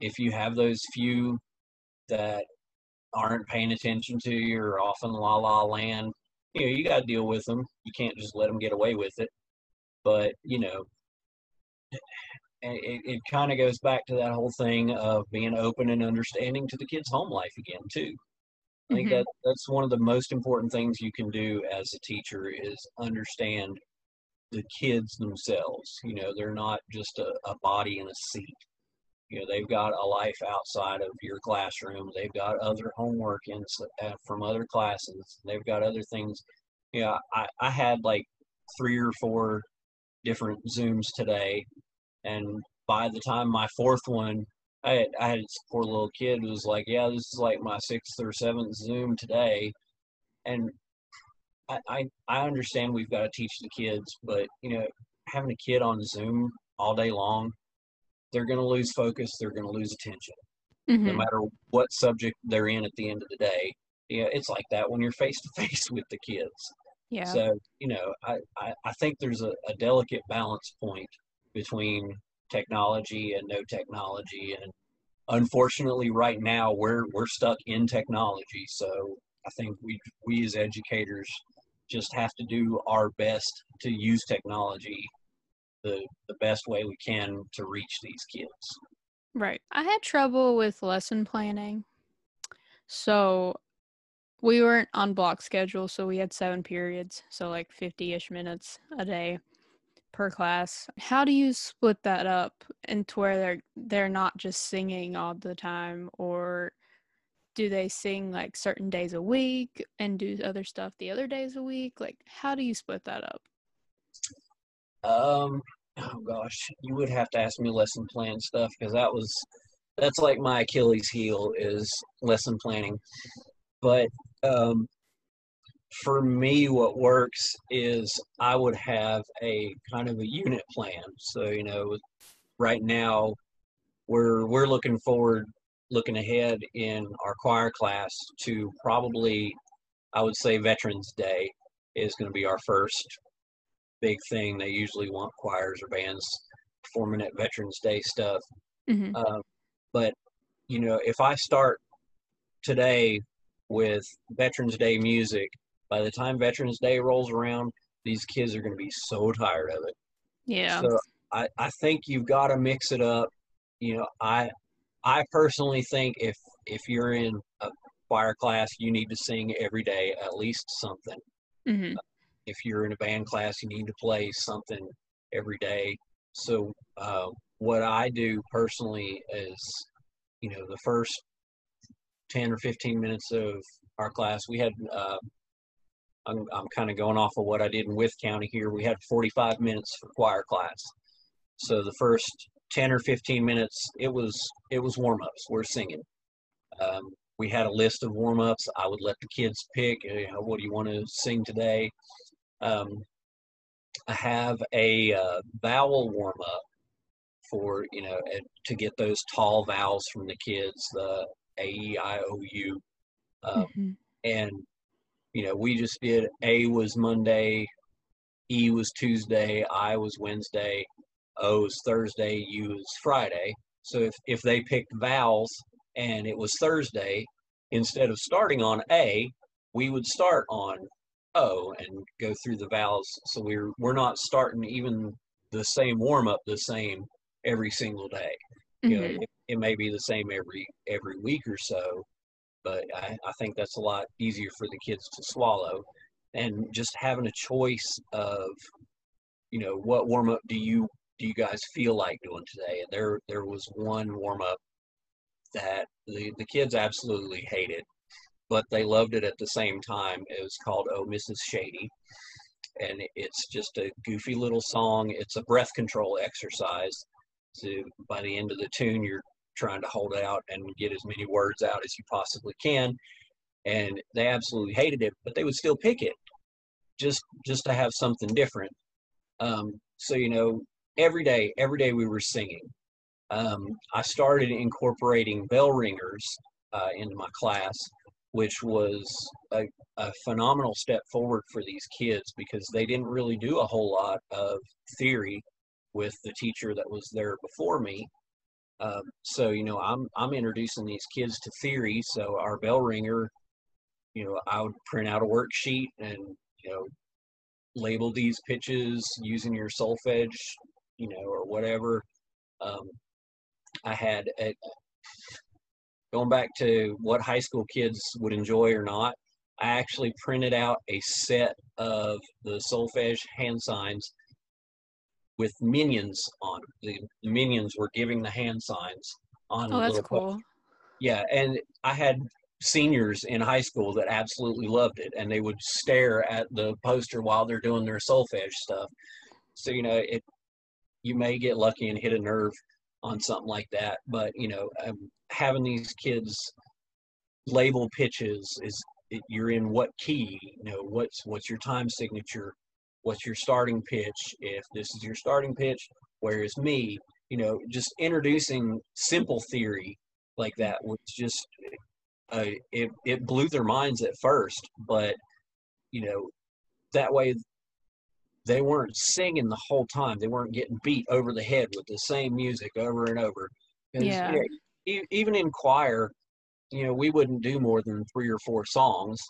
if you have those few that aren't paying attention to you or off in la la land, you know, you got to deal with them. You can't just let them get away with it. But, you know, it, it kind of goes back to that whole thing of being open and understanding to the kids' home life again, too. I think Mhm. that that's one of the most important things you can do as a teacher is understand the kids themselves. You know, they're not just a, a body in a seat. You know, they've got a life outside of your classroom. They've got other homework in, uh, from other classes. They've got other things. You know, I, I had like three or four different Zooms today. And by the time my fourth one, I had, I had this poor little kid who was like, yeah, this is like my sixth or seventh Zoom today. And I, I, I understand we've got to teach the kids, but, you know, having a kid on Zoom all day long, they're going to lose focus. They're going to lose attention, no Mhm. matter what subject they're in at the end of the day. Yeah, it's like that when you're face to face with the kids. Yeah. So, you know, I, I, I think there's a, a delicate balance point between technology and no technology. And unfortunately, right now, we're, we're stuck in technology. So I think we, we as educators just have to do our best to use technology the, the best way we can to reach these kids. Right. I had trouble with lesson planning. So we weren't on block schedule, so we had seven periods, so like 50-ish minutes a day per class. How do you split that up into where they're they're not just singing all the time or do they sing like certain days a week and do other stuff the other days a week? Like how do you split that up? Um, oh gosh, you would have to ask me lesson plan stuff because that was that's like my Achilles heel is lesson planning. But um, for me, what works is I would have a kind of a unit plan. So you know, right now we're we're looking forward, looking ahead in our choir class to probably, I would say Veterans Day is going to be our first big thing. They usually want choirs or bands performing at Veterans Day stuff. Mhm. Um, but you know, if I start today with Veterans Day music, by the time Veterans Day rolls around, these kids are going to be so tired of it. Yeah. So I, I think you've got to mix it up. You know, I I personally think if if you're in a choir class, you need to sing every day at least something Mhm. If you're in a band class, you need to play something every day. So uh, what I do personally is, you know, the first ten or fifteen minutes of our class, we had. Uh, I'm I'm kind of going off of what I did in Wythe County here. We had 45 minutes for choir class. So the first 10 or 15 minutes, it was it was warm ups. We're singing. Um, we had a list of warm ups. I would let the kids pick. You know, what do you want to sing today? Um, I have a uh, vowel warm up for you know to get those tall vowels from the kids, the a e i o u, um, Mhm. and you know we just did A was Monday, E was Tuesday, I was Wednesday, O was Thursday, U was Friday. So if if they picked vowels and it was Thursday, instead of starting on A, we would start on O and go through the vowels. So we're we're not starting even the same warm up the same every single day. You know, Mhm. it, it may be the same every every week or so, but I, I think that's a lot easier for the kids to swallow. And just having a choice of, you know, what warm up do you do you guys feel like doing today? And there there was one warm up that the, the kids absolutely hated, but they loved it at the same time. It was called Oh Mrs. Shady. And it's just a goofy little song. It's a breath control exercise. So by the end of the tune, you're trying to hold out and get as many words out as you possibly can. And they absolutely hated it, but they would still pick it just just to have something different. Um, so you know, every day, every day we were singing. Um, I started incorporating bell ringers uh, into my class, which was a, a phenomenal step forward for these kids because they didn't really do a whole lot of theory with the teacher that was there before me. Um, so you know, I'm I'm introducing these kids to theory. So our bell ringer, you know, I would print out a worksheet and you know label these pitches using your solfege, you know, or whatever. Um, I had a, going back to what high school kids would enjoy or not. I actually printed out a set of the solfege hand signs with minions on. The, the minions were giving the hand signs on. Oh, that's cool. post- Yeah, and I had seniors in high school that absolutely loved it, and they would stare at the poster while they're doing their solfege stuff. So you know, it you may get lucky and hit a nerve on something like that, but you know, um, having these kids label pitches is it, you're in what key you know what's what's your time signature? What's your starting pitch? If this is your starting pitch whereas me? You know just introducing simple theory like that was just uh, it, it blew their minds at first. But you know that way they weren't singing the whole time they weren't getting beat over the head with the same music over and over. you Yeah. know, even in choir you know, we wouldn't do more than three or four songs,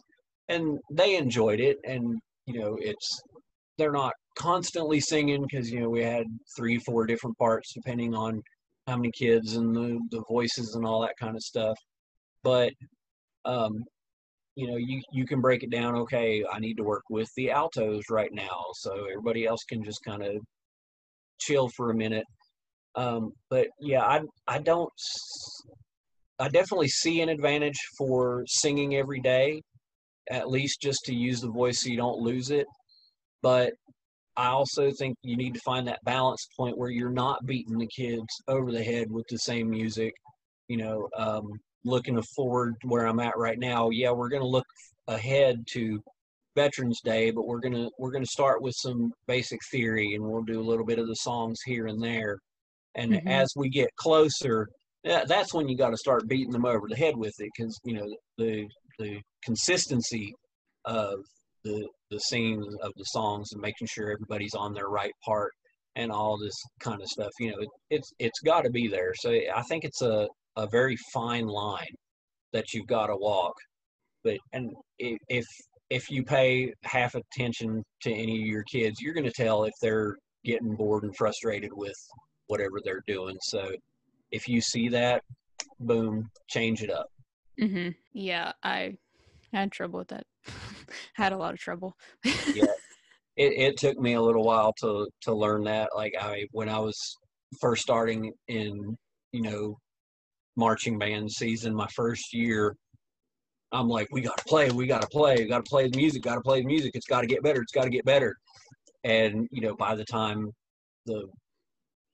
and they enjoyed it. And you know, it's they're not constantly singing because you know we had three, four different parts depending on how many kids and the the voices and all that kind of stuff. But um, you know, you you can break it down. Okay, I need to work with the altos right now, so everybody else can just kind of chill for a minute. Um, but yeah, I I don't. i definitely see an advantage for singing every day, at least just to use the voice so you don't lose it. But I also think you need to find that balance point where you're not beating the kids over the head with the same music. You know, um, looking forward to where I'm at right now. Yeah, we're going to look ahead to Veterans Day, but we're gonna we're gonna start with some basic theory, and we'll do a little bit of the songs here and there. And Mhm. as we get closer, that's when you got to start beating them over the head with it, because you know the the consistency of the the scenes of the songs and making sure everybody's on their right part and all this kind of stuff. You know, it, it's it's got to be there. So I think it's a a very fine line that you've got to walk. But and if if you pay half attention to any of your kids, you're going to tell if they're getting bored and frustrated with whatever they're doing. So if you see that, boom, change it up. hmm Yeah, I had trouble with that. had a lot of trouble. Yeah. It, it took me a little while to to learn that. Like I when I was first starting in you know marching band season, my first year, I'm like, we got to play, we got to play, we got to play the music, got to play the music. It's got to get better. It's got to get better. And you know, by the time the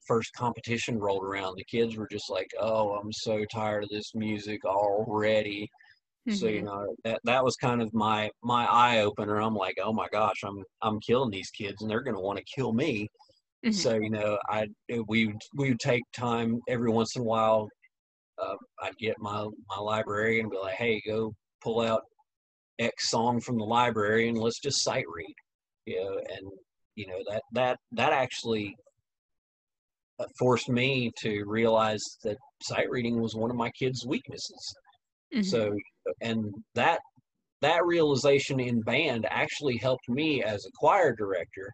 first competition rolled around, the kids were just like, "Oh, I'm so tired of this music already." So you Mhm. know that that was kind of my my eye opener. I'm like, "Oh my gosh, I'm I'm killing these kids, and they're going to want to kill me." Mhm. So you know, I we we would take time every once in a while. Uh, I'd get my my library and be like, "Hey, go pull out X song from the library and let's just sight read." You know, and you know that that that actually uh, forced me to realize that sight reading was one of my kids' weaknesses. Mhm. So, and that that realization in band actually helped me as a choir director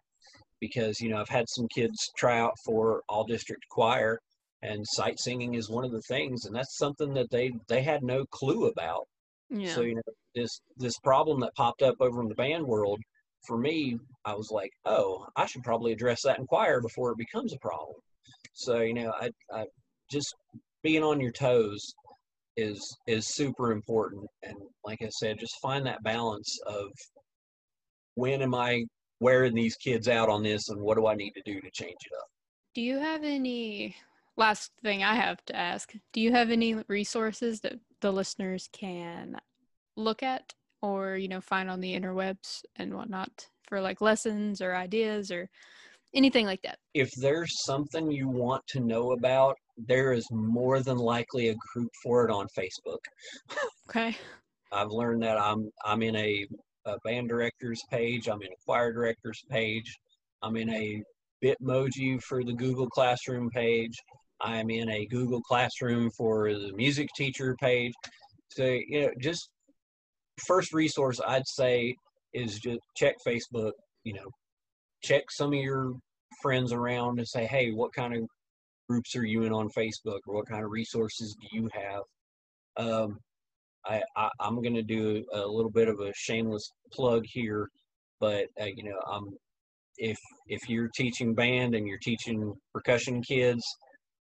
because you know I've had some kids try out for all district choir, and sight singing is one of the things, and that's something that they they had no clue about. yeah. So you know this this problem that popped up over in the band world for me, I was like, oh, I should probably address that in choir before it becomes a problem. So you know, I, I just being on your toes is is super important, and like I said, just find that balance of when am I wearing these kids out on this, and what do I need to do to change it up. Do you have any last thing I have to ask? Do you have any resources that the listeners can look at or, you know, find on the interwebs and whatnot for like lessons or ideas or anything like that? If there's something you want to know about, there is more than likely a group for it on Facebook. Okay. I've learned that I'm I'm in a, a band directors page. I'm in a choir directors page. I'm in a Bitmoji for the Google Classroom page. I'm in a Google Classroom for the music teacher page. So, you know, just first resource I'd say is just check Facebook, you know, check some of your friends around and say, hey, what kind of groups are you in on Facebook or what kind of resources do you have? Um, I, I, am going to do a little bit of a shameless plug here, but uh, you know, I'm if if you're teaching band and you're teaching percussion kids,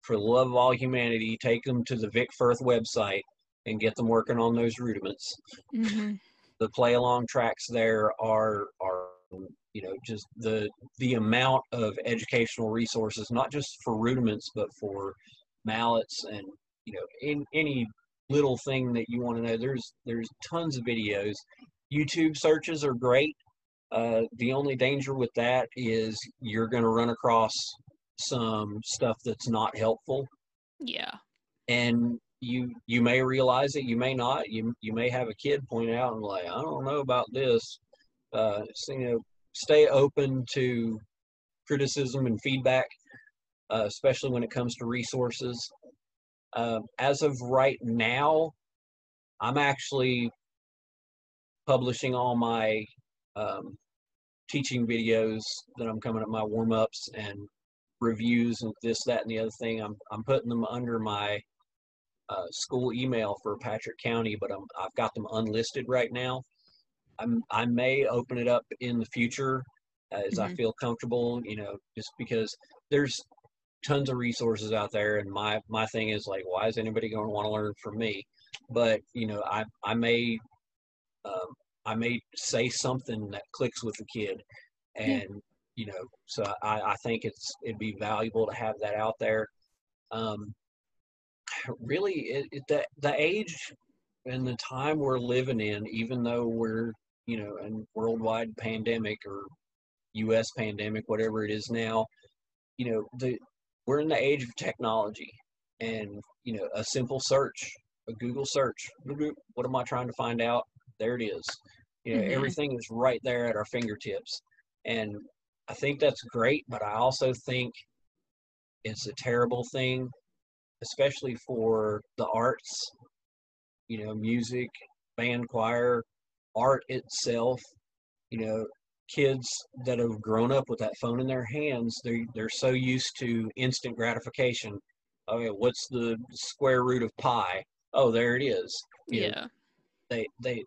for the love of all humanity, take them to the Vic Firth website and get them working on those rudiments. Mm-hmm. The play along tracks there are are you know just the the amount of educational resources, not just for rudiments, but for mallets and you know in any little thing that you want to know. There's there's tons of videos. YouTube searches are great. Uh, the only danger with that is you're going to run across some stuff that's not helpful. Yeah. And you you may realize it, you may not. You you may have a kid point out and like, I don't know about this. Uh, so, you know, stay open to criticism and feedback, uh, especially when it comes to resources. Uh, as of right now, I'm actually publishing all my um, teaching videos that I'm coming up, my warm ups and reviews and this, that, and the other thing. I'm I'm putting them under my uh, school email for Patrick County, but I'm I've got them unlisted right now. I'm I may open it up in the future as mm-hmm. I feel comfortable. You know, just because there's tons of resources out there, and my my thing is like, why is anybody going to want to learn from me? But you know, I I may um, I may say something that clicks with the kid, and you know, so I, I think it's it'd be valuable to have that out there. Um, really, it, it, the the age and the time we're living in, even though we're you know in worldwide pandemic or U.S. pandemic, whatever it is now, you know, the we're in the age of technology, and you know, a simple search, a Google search, what am I trying to find out? There it is. You know, mm-hmm. everything is right there at our fingertips. And I think that's great, but I also think it's a terrible thing, especially for the arts, you know, music, band, choir, art itself. You know, kids that have grown up with that phone in their hands, they they're so used to instant gratification. Oh, okay, what's the square root of pi? Oh, there it is. You yeah. Know, they they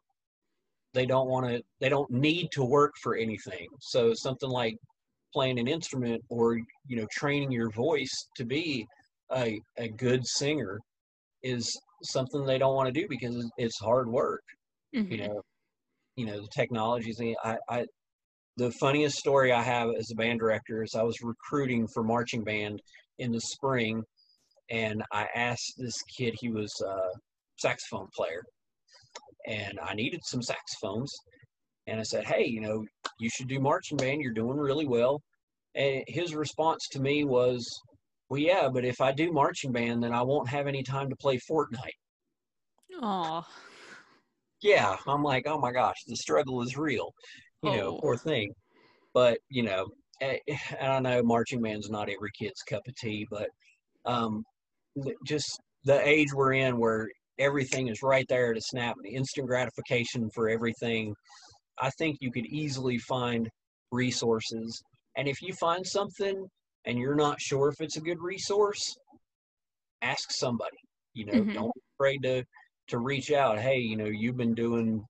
they don't want to they don't need to work for anything. So something like playing an instrument or you know training your voice to be a, a good singer is something they don't want to do because it's hard work. Mm-hmm. you know you know the technologies I, I the funniest story i have as a band director is i was recruiting for marching band in the spring and i asked this kid he was a saxophone player and i needed some saxophones and I said, "Hey, you know, you should do marching band. You're doing really well." And his response to me was, "Well, yeah, but if I do marching band, then I won't have any time to play Fortnite." Oh. Yeah, I'm like, oh my gosh, the struggle is real. You oh. know, poor thing. But you know, eh, I know marching band's not every kid's cup of tea, but um, just the age we're in, where everything is right there to snap, instant gratification for everything I think you could easily find resources. And if you find something and you're not sure if it's a good resource, ask somebody. You know, mm-hmm. don't be afraid to to reach out. Hey, you know, you've been doing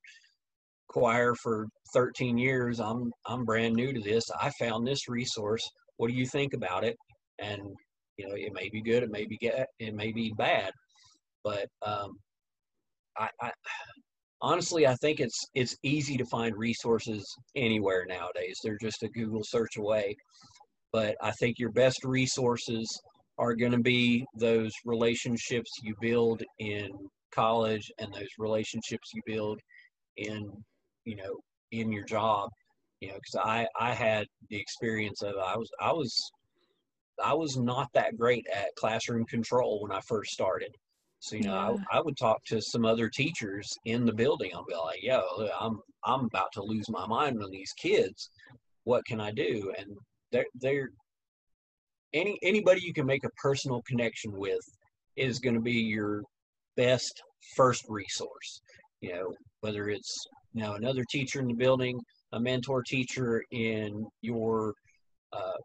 choir for 13 years. I'm I'm brand new to this. I found this resource. What do you think about it? And you know, it may be good, it may be get, it may be bad, but um, I, I honestly, I think it's it's easy to find resources anywhere nowadays. They're just a Google search away. But I think your best resources are going to be those relationships you build in college and those relationships you build in you know in your job you know because i i had the experience of i was i was i was not that great at classroom control when i first started so you know, yeah. I, I would talk to some other teachers in the building. I'll be like, "Yo, I'm I'm about to lose my mind on these kids. What can I do?" And they're they're any anybody you can make a personal connection with is going to be your best first resource. You know, whether it's you know another teacher in the building, a mentor teacher in your uh,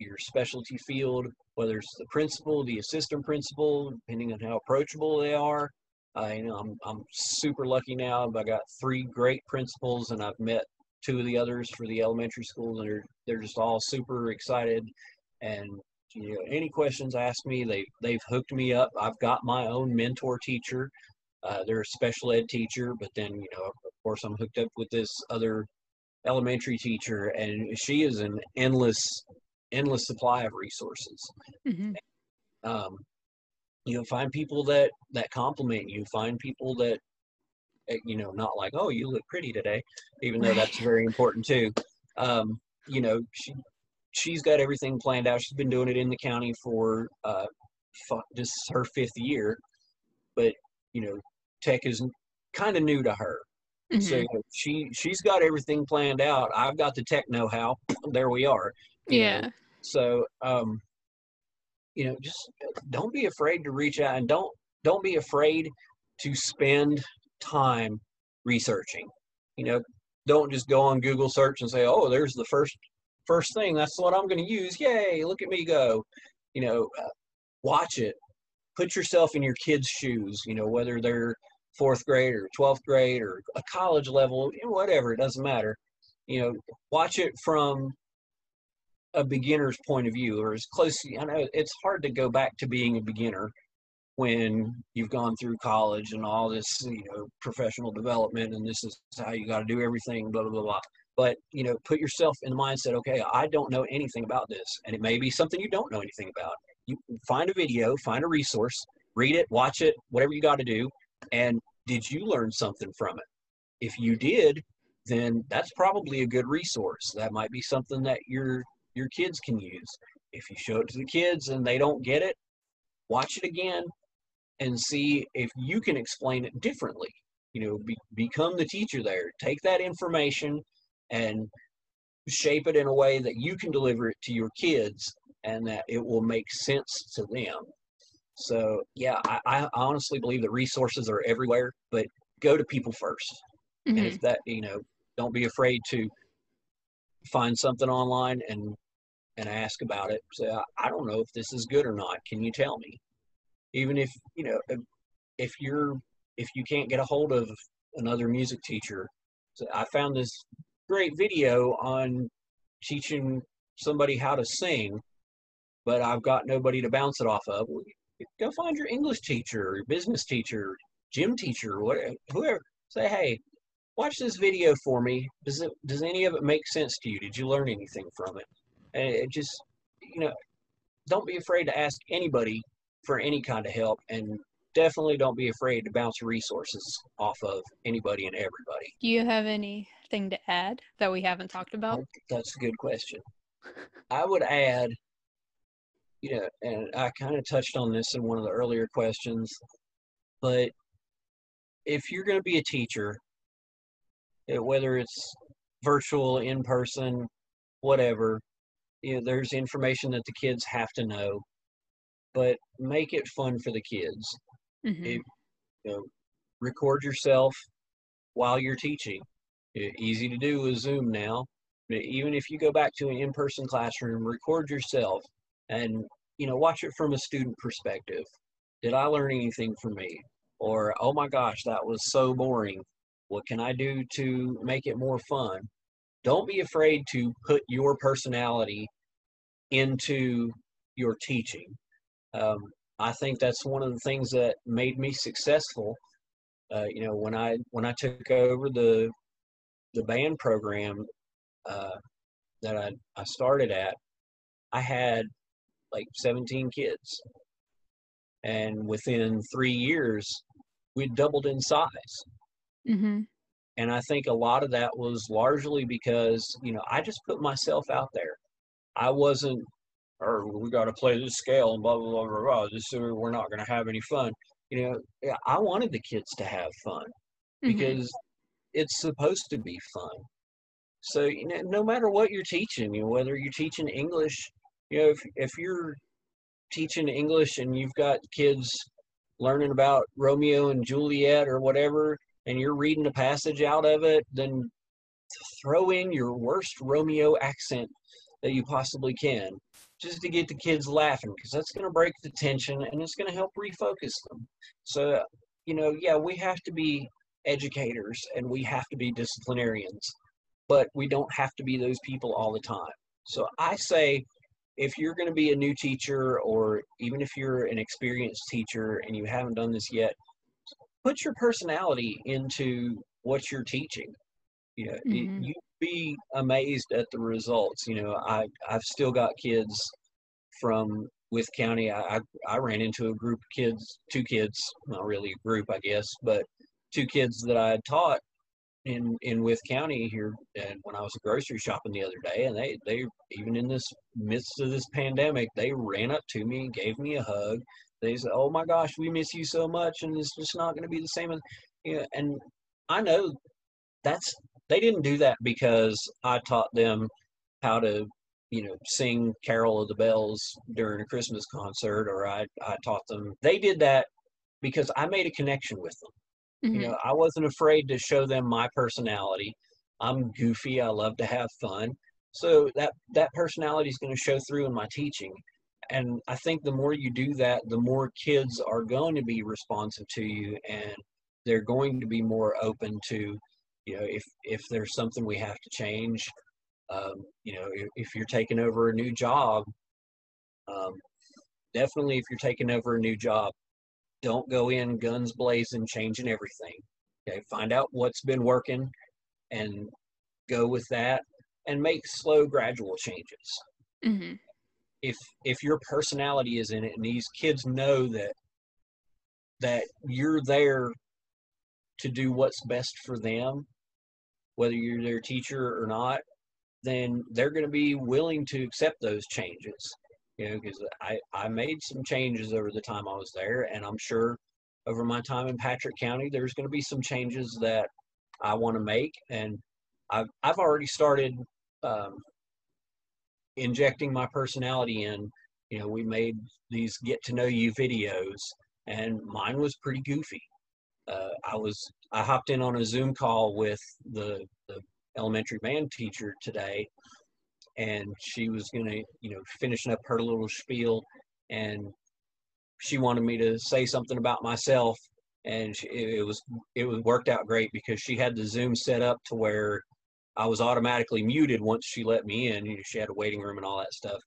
your specialty field, whether it's the principal, the assistant principal, depending on how approachable they are. Uh, you know, I'm I'm super lucky now. I've got three great principals, and I've met two of the others for the elementary schools, and they're they're just all super excited. And you know, any questions ask me, they they've hooked me up. I've got my own mentor teacher. Uh, they're a special ed teacher, but then you know, of course, I'm hooked up with this other elementary teacher, and she is an endless endless supply of resources. Mm-hmm. Um, you know, find people that that compliment you. Find people that Eh, you know, not like, oh, you look pretty today, even though that's very important too. Um, you know, she she's got everything planned out. She's been doing it in the county for uh, this is her fifth year, but you know, tech is kind of new to her. Mm-hmm. So she she's got everything planned out. I've got the tech know-how. There we are. Yeah. Know? So um, you know, just don't be afraid to reach out and don't don't be afraid to spend time researching. You know, don't just go on Google search and say, "Oh, there's the first first thing. That's what I'm going to use. Yay! Look at me go." You know, uh, watch it. Put yourself in your kids' shoes. You know, whether they're fourth grade or 12th grade or a college level, you know, whatever, it doesn't matter. You know, watch it from a beginner's point of view or as close. I know it's hard to go back to being a beginner when you've gone through college and all this, you know, professional development and this is how you got to do everything, blah, blah, blah, blah. But, you know, put yourself in the mindset, okay, I don't know anything about this. And it may be something you don't know anything about. You find a video, find a resource, read it, watch it, whatever you got to do. And did you learn something from it? If you did, then that's probably a good resource. That might be something that your your kids can use. If you show it to the kids and they don't get it, watch it again, and see if you can explain it differently. You know, be, become the teacher there. Take that information and shape it in a way that you can deliver it to your kids and that it will make sense to them. So, yeah, I, I honestly believe the resources are everywhere, but go to people 1st mm-hmm. And if mm-hmm. that, you know, don't be afraid to find something online and and ask about it. Say, I, don't know if this is good or not. Can you tell me? even if you know if you're if you can't get a hold of another music teacher so i found this great video on teaching somebody how to sing but i've got nobody to bounce it off of go find your english teacher your business teacher gym teacher whatever whoever say hey watch this video for me does it does any of it make sense to you did you learn anything from it and it just you know don't be afraid to ask anybody for any kind of help and definitely don't be afraid to bounce resources off of anybody and everybody. Do you have anything to add that we haven't talked about? That's a good question. I would add, you know, and I kind of touched on this in one of the earlier questions, but if you're going to be a teacher, whether it's virtual, in person, whatever, you know, there's information that the kids have to know but make it fun for the kids. Mm-hmm. It, you know, record yourself while you're teaching. It, easy to do with Zoom now. Even if you go back to an in-person classroom, record yourself and you know watch it from a student perspective. Did I learn anything from me? Or oh my gosh, that was so boring. What can I do to make it more fun? Don't be afraid to put your personality into your teaching um, I think that's one of the things that made me successful. Uh, you know, when I when I took over the the band program uh, that I, I started at, I had like 17 kids, and within three years, we doubled in size. Mm-hmm. And I think a lot of that was largely because you know I just put myself out there. I wasn't or we got to play this scale and blah blah blah blah blah. This we're not going to have any fun. You know, yeah, I wanted the kids to have fun mm-hmm. because mm-hmm. it's supposed to be fun. So you know, no matter what you're teaching, you know, whether you're teaching English you know, if if you're teaching English and you've got kids learning about Romeo and Juliet or whatever, and you're reading a passage out of it, then throw in your worst Romeo accent that you possibly can just to get the kids laughing because that's going to break the tension and it's going to help refocus them. So, you know, yeah, we have to be educators and we have to be disciplinarians, but we don't have to be those people all the time. So I say if you're going to be a new teacher or even if you're an experienced teacher and you haven't done this yet, put your personality into what you're teaching. You know, mm-hmm. you be amazed at the results. You know, I I've still got kids from Wythe County. I, I, I ran into a group of kids, two kids, not really a group, I guess, but two kids that I had taught in in Wythe County here and when I was grocery shopping the other day and they they even in this midst of this pandemic they ran up to me and gave me a hug they said oh my gosh we miss you so much and it's just not going to be the same as you know, and I know that's they didn't do that because I taught them how to you know sing carol of the bells during a christmas concert or i i taught them they did that because i made a connection with them Mm-hmm. You know, I wasn't afraid to show them my personality. I'm goofy. I love to have fun. So that that personality is going to show through in my teaching. And I think the more you do that, the more kids are going to be responsive to you and they're going to be more open to, you know, if if there's something we have to change, um, you know, if, if, you're taking over a new job, um, definitely if you're taking over a new job, don't go in guns blazing, changing everything. Okay, find out what's been working and go with that and make slow, gradual changes. Mm-hmm. If if your personality is in it and these kids know that that you're there to do what's best for them, whether you're their teacher or not, then they're going to be willing to accept those changes you know, because I, I made some changes over the time I was there, and I'm sure over my time in Patrick County, there's going to be some changes that I want to make, and I've I've already started um, injecting my personality in. You know, we made these get to know you videos, and mine was pretty goofy. Uh, I was I hopped in on a Zoom call with the the elementary band teacher today, and she was gonna, you know, finishing up her little spiel, and she wanted me to say something about myself, and she, it was it was worked out great because she had the Zoom set up to where I was automatically muted once she let me in. You know, she had a waiting room and all that stuff.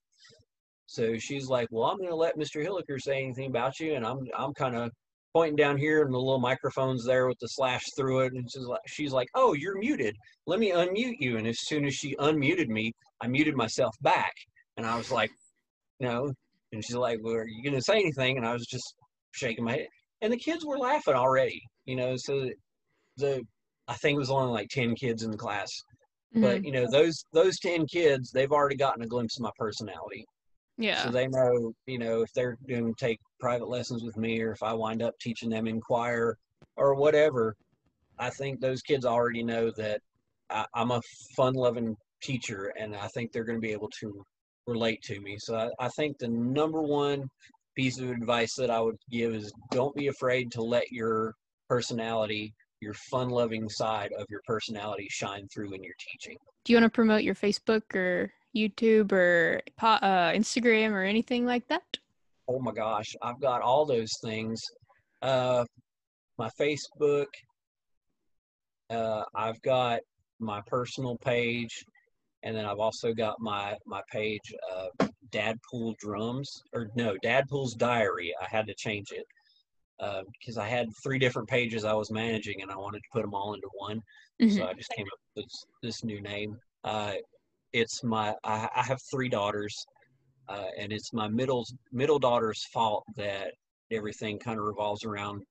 So she's like, "Well, I'm going to let Mr. Hilliker say anything about you," and I'm I'm kind of pointing down here and the little microphone's there with the slash through it and she's like, she's like oh you're muted let me unmute you and as soon as she unmuted me i muted myself back and i was like no and she's like well are you going to say anything and i was just shaking my head and the kids were laughing already you know so the i think it was only like 10 kids in the class mm-hmm. but you know those those 10 kids they've already gotten a glimpse of my personality yeah. So they know, you know, if they're going to take private lessons with me or if I wind up teaching them in choir or whatever, I think those kids already know that I, am a fun loving teacher and I think they're going to be able to relate to me. So I, I think the number one piece of advice that I would give is don't be afraid to let your personality, your fun loving side of your personality shine through in your teaching. Do you want to promote your Facebook or YouTube or uh, Instagram or anything like that? Oh my gosh, I've got all those things. Uh, my Facebook. Uh, I've got my personal page, and then I've also got my my page, uh, Dadpool Drums, or no, Dadpool's Diary. I had to change it because uh, I had three different pages I was managing, and I wanted to put them all into one. Mm-hmm. So I just came up with this new name. Uh, it's my I, I have three daughters, uh, and it's my middle middle daughter's fault that everything kind of revolves around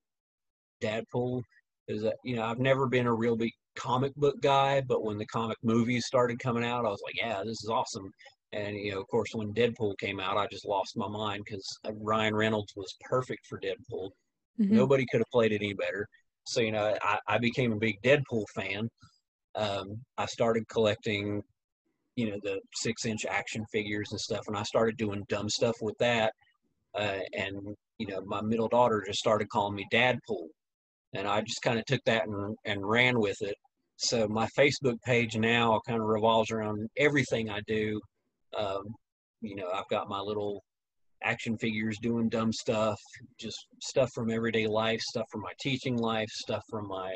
Dadpool. Is that you know I've never been a real big comic book guy, but when the comic movies started coming out, I was like, yeah, this is awesome. And you know, of course, when Deadpool came out, I just lost my mind because uh, Ryan Reynolds was perfect for Deadpool. Mm-hmm. Nobody could have played it any better. So you know, I, I became a big Deadpool fan. Um, I started collecting you know, the six inch action figures and stuff. And I started doing dumb stuff with that. Uh, and, you know, my middle daughter just started calling me Dadpool, And I just kind of took that and, and ran with it. So my Facebook page now kind of revolves around everything I do. Um, you know, I've got my little action figures doing dumb stuff, just stuff from everyday life, stuff from my teaching life, stuff from my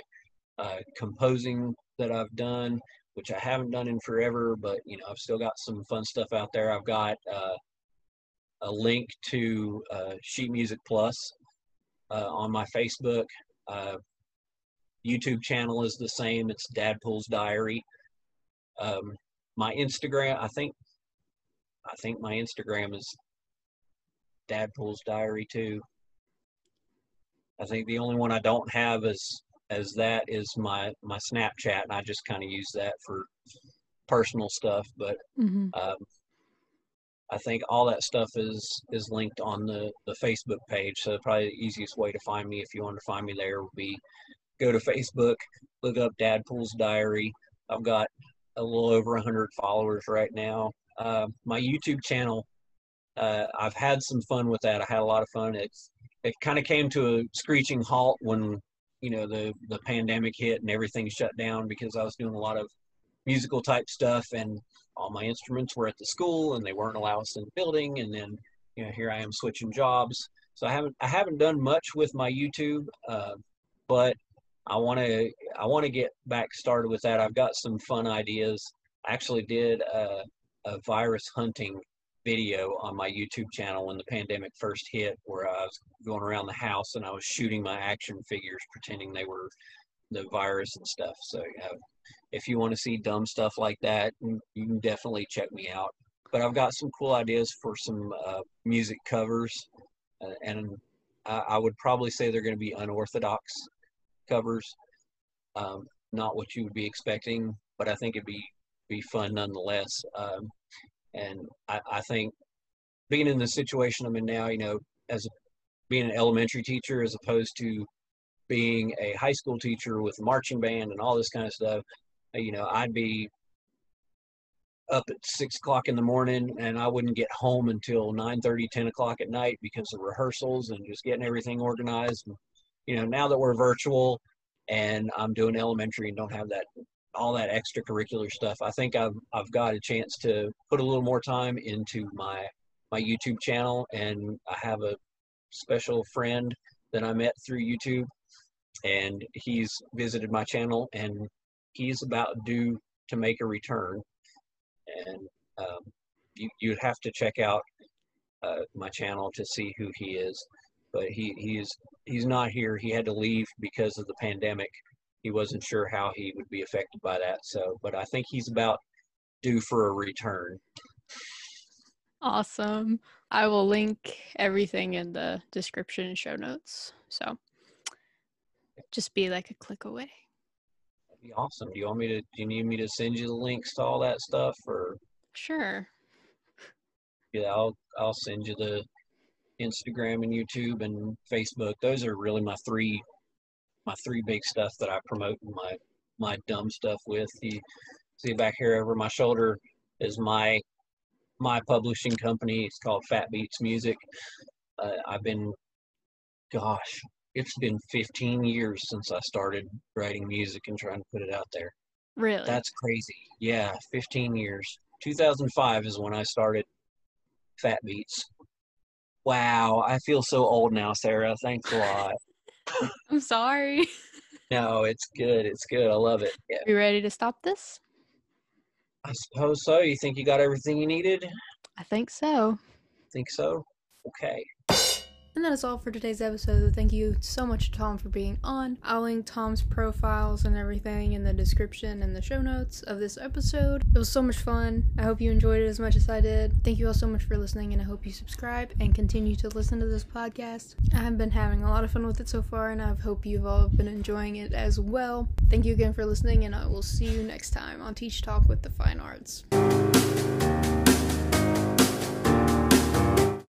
uh, composing that I've done, which I haven't done in forever, but you know I've still got some fun stuff out there. I've got uh, a link to uh, Sheet Music Plus uh, on my Facebook. Uh, YouTube channel is the same. It's Dadpool's Diary. Um, my Instagram, I think, I think my Instagram is Dadpool's Diary too. I think the only one I don't have is as that is my my Snapchat, and I just kind of use that for personal stuff. But Mm-hmm. um, I think all that stuff is is linked on the the Facebook page. So probably the easiest way to find me, if you want to find me there, would be go to Facebook, look up Dadpool's Diary. I've got a little over 100 followers right now. Uh, my YouTube channel, uh, I've had some fun with that. I had a lot of fun. It's it kind of came to a screeching halt when you know the the pandemic hit and everything shut down because I was doing a lot of musical type stuff and all my instruments were at the school and they weren't allowed us in the building and then you know here I am switching jobs so I haven't I haven't done much with my YouTube uh, but I want to I want to get back started with that I've got some fun ideas I actually did a, a virus hunting video on my YouTube channel when the pandemic first hit where I was going around the house and I was shooting my action figures pretending they were the virus and stuff so if you want to see dumb stuff like that, you you can definitely check me out. But I've got some cool ideas for some uh, music covers, uh, and I, I would probably say they're going to be unorthodox covers, um, not what you would be expecting. But I think it'd be be fun nonetheless. Um, and I, I think being in the situation I'm in now, you know, as being an elementary teacher as opposed to being a high school teacher with marching band and all this kind of stuff, uh, you know, I'd be up at six o'clock in the morning and I wouldn't get home until 9 30, 10 o'clock at night because of rehearsals and just getting everything organized. And, you know, now that we're virtual and I'm doing elementary and don't have that all that extracurricular stuff, I think I've I've got a chance to put a little more time into my my YouTube channel and I have a special friend that I met through YouTube and he's visited my channel and he's about due to make a return. And um, you, you'd have to check out uh, my channel to see who he is but he, he's he's not here. He had to leave because of the pandemic he wasn't sure how he would be affected by that so but i think he's about due for a return Awesome. I will link everything in the description and show notes. So just be like a click away. that'd be awesome do you want me to do you need me to send you the links to all that stuff or Sure. yeah i'll i'll send you the instagram and youtube and facebook those are really my three my three big stuff that i promote my my dumb stuff with you see back here over my shoulder is my my publishing company it's called fat beats music uh, i've been gosh it's been 15 years since i started writing music and trying to put it out there Really? that's crazy. Yeah, 15 years. 2005 is when I started Fat Beats. Wow, I feel so old now, Sarah. Thanks a lot. I'm sorry. No, it's good. It's good. I love it. Yeah, You ready to stop this? I suppose so. You think you got everything you needed? I think so. Think so? Okay. And that is all for today's episode. Thank you so much, to Tom, for being on. I'll link Tom's profiles and everything in the description and the show notes of this episode. It was so much fun. I hope you enjoyed it as much as I did. Thank you all so much for listening, and I hope you subscribe and continue to listen to this podcast. I have been having a lot of fun with it so far, and I hope you've all been enjoying it as well. Thank you again for listening, and I will see you next time on Teach Talk with the Fine Arts.